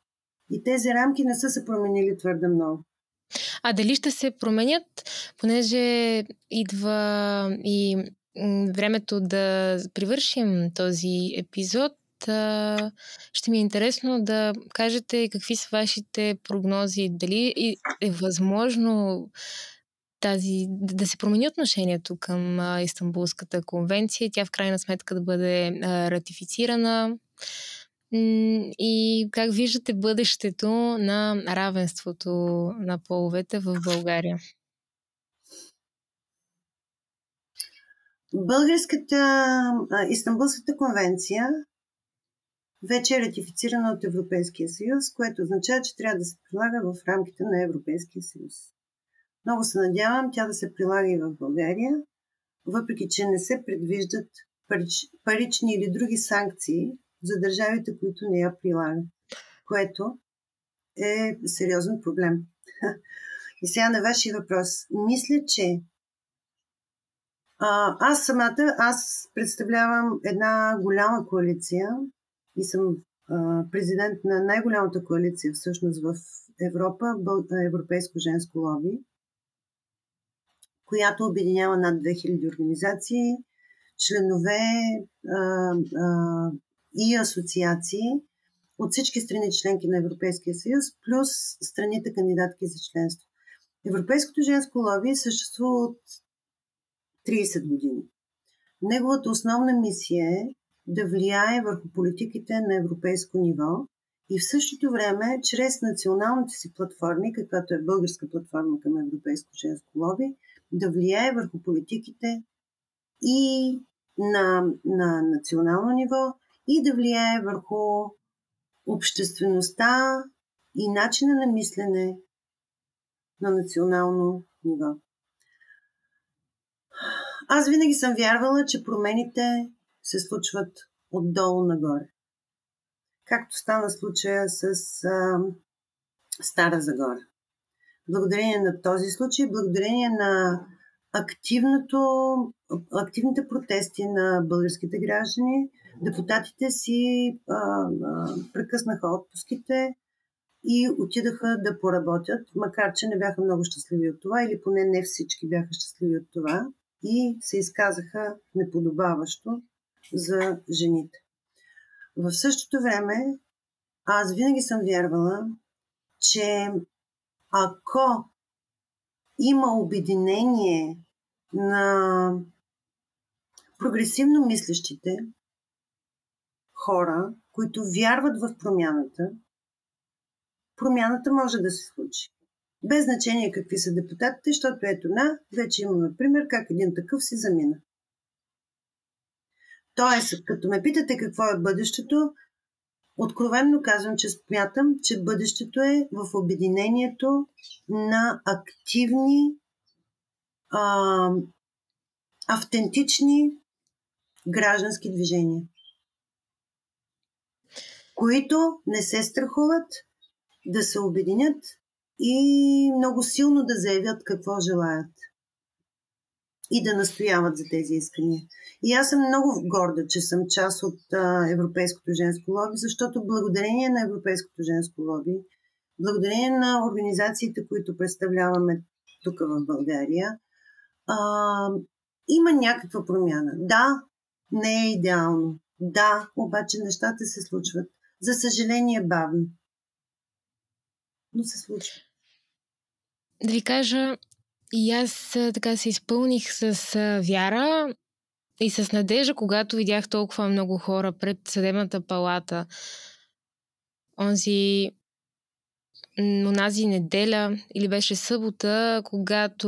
И тези рамки не са се променили твърде много. А дали ще се променят, понеже идва и времето да привършим този епизод, ще ми е интересно да кажете какви са вашите прогнози, дали е възможно тази, да се промени отношението към Истанбулската конвенция, тя в крайна сметка да бъде ратифицирана и как виждате бъдещето на равенството на половете в България? Българската Истанбулската конвенция вече е ратифицирана от Европейския съюз, което означава, че трябва да се прилага в рамките на Европейския съюз. Много се надявам тя да се прилага и в България, въпреки че не се предвиждат парични или други санкции за държавите, които не я прилагат, което е сериозен проблем. И сега на вашия въпрос. Мисля, че аз самата, аз представлявам една голяма коалиция и съм президент на най-голямата коалиция всъщност в Европа, Европейско женско лоби, която обединява над 2000 организации, членове, и асоциации от всички страни членки на Европейския съюз, плюс страните кандидатки за членство. Европейското женско лоби съществува от 30 години. Неговата основна мисия е да влияе върху политиките на европейско ниво и в същото време, чрез националните си платформи, каквато е българска платформа към Европейско женско лоби, да влияе върху политиките и на, на национално ниво, и да влияе върху обществеността и начина на мислене на национално ниво. Аз винаги съм вярвала, че промените се случват отдолу нагоре. Както стана случая с а, Стара Загора. Благодарение на този случай, благодарение на активното, активните протести на българските граждани, депутатите си а, а, прекъснаха отпуските и отидаха да поработят, макар че не бяха много щастливи от това, или поне не всички бяха щастливи от това, и се изказаха неподобаващо за жените. В същото време, аз винаги съм вярвала, че ако има обединение на прогресивно мислещите хора, които вярват в промяната, промяната може да се случи. Без значение какви са депутатите, защото ето на, вече имаме пример как един такъв си замина. Тоест, като ме питате какво е бъдещето, откровенно казвам, че смятам, че бъдещето е в обединението на активни, а, автентични граждански движения, които не се страхуват да се обединят и много силно да заявят какво желаят и да настояват за тези искания. И аз съм много горда, че съм част от а, Европейското женско лоби, защото благодарение на Европейското женско лоби, благодарение на организациите, които представляваме тук в България, а, има някаква промяна. Да, не е идеално. Да, обаче нещата се случват. За съжаление, бавно. Но се случва. Да ви кажа, и аз така се изпълних с вяра и с надежда, когато видях толкова много хора пред съдебната палата. Онзи онази неделя или беше събота, когато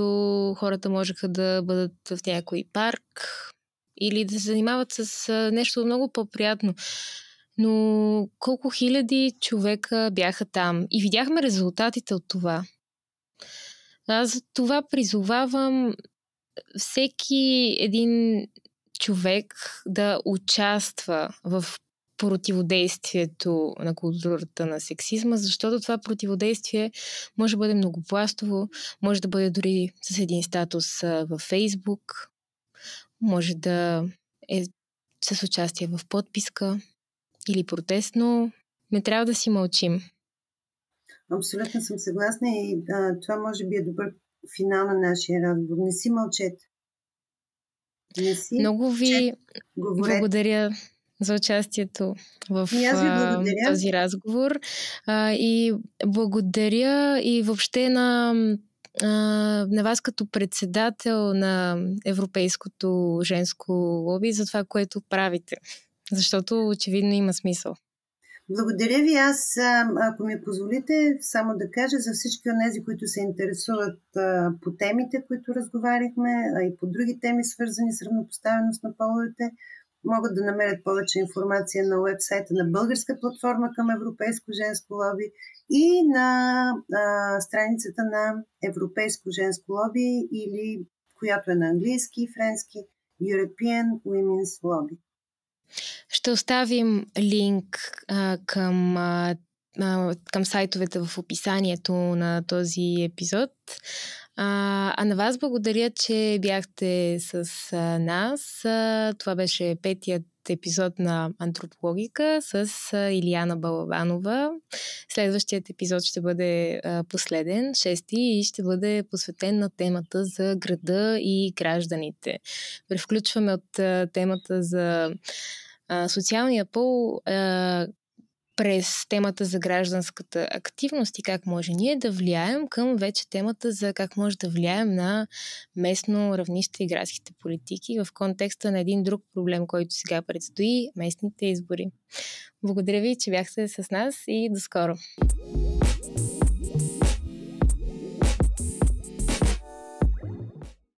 хората можеха да бъдат в някой парк или да се занимават с нещо много по-приятно. Но колко хиляди човека бяха там и видяхме резултатите от това. Аз за това призовавам всеки един човек да участва в противодействието на културата на сексизма, защото това противодействие може да бъде многопластово, може да бъде дори с един статус във Фейсбук, може да е с участие в подписка или протестно. Не трябва да си мълчим. Абсолютно съм съгласна и а, това може би е добър финал на нашия разговор. Не си мълчете. Не си Много ви благодаря за участието в а, този разговор. А, и благодаря и въобще на, а, на вас като председател на Европейското женско лоби за това, което правите. Защото очевидно има смисъл. Благодаря ви. Аз, ако ми позволите, само да кажа за всички от тези, които се интересуват по темите, които разговаряхме, а и по други теми, свързани с равнопоставеност на половете, могат да намерят повече информация на уебсайта на Българска платформа към Европейско женско лоби и на а, страницата на Европейско женско лоби или която е на английски и френски European Women's Lobby. Ще оставим линк а, към, а, към сайтовете в описанието на този епизод. А, а на вас благодаря, че бяхте с а, нас. А, това беше петият епизод на Антропологика с а, Илияна Балабанова. Следващият епизод ще бъде а, последен, шести, и ще бъде посветен на темата за града и гражданите. Превключваме от а, темата за социалния пол а, през темата за гражданската активност и как може ние да влияем към вече темата за как може да влияем на местно равнище и градските политики в контекста на един друг проблем, който сега предстои местните избори. Благодаря ви, че бяхте с нас и до скоро!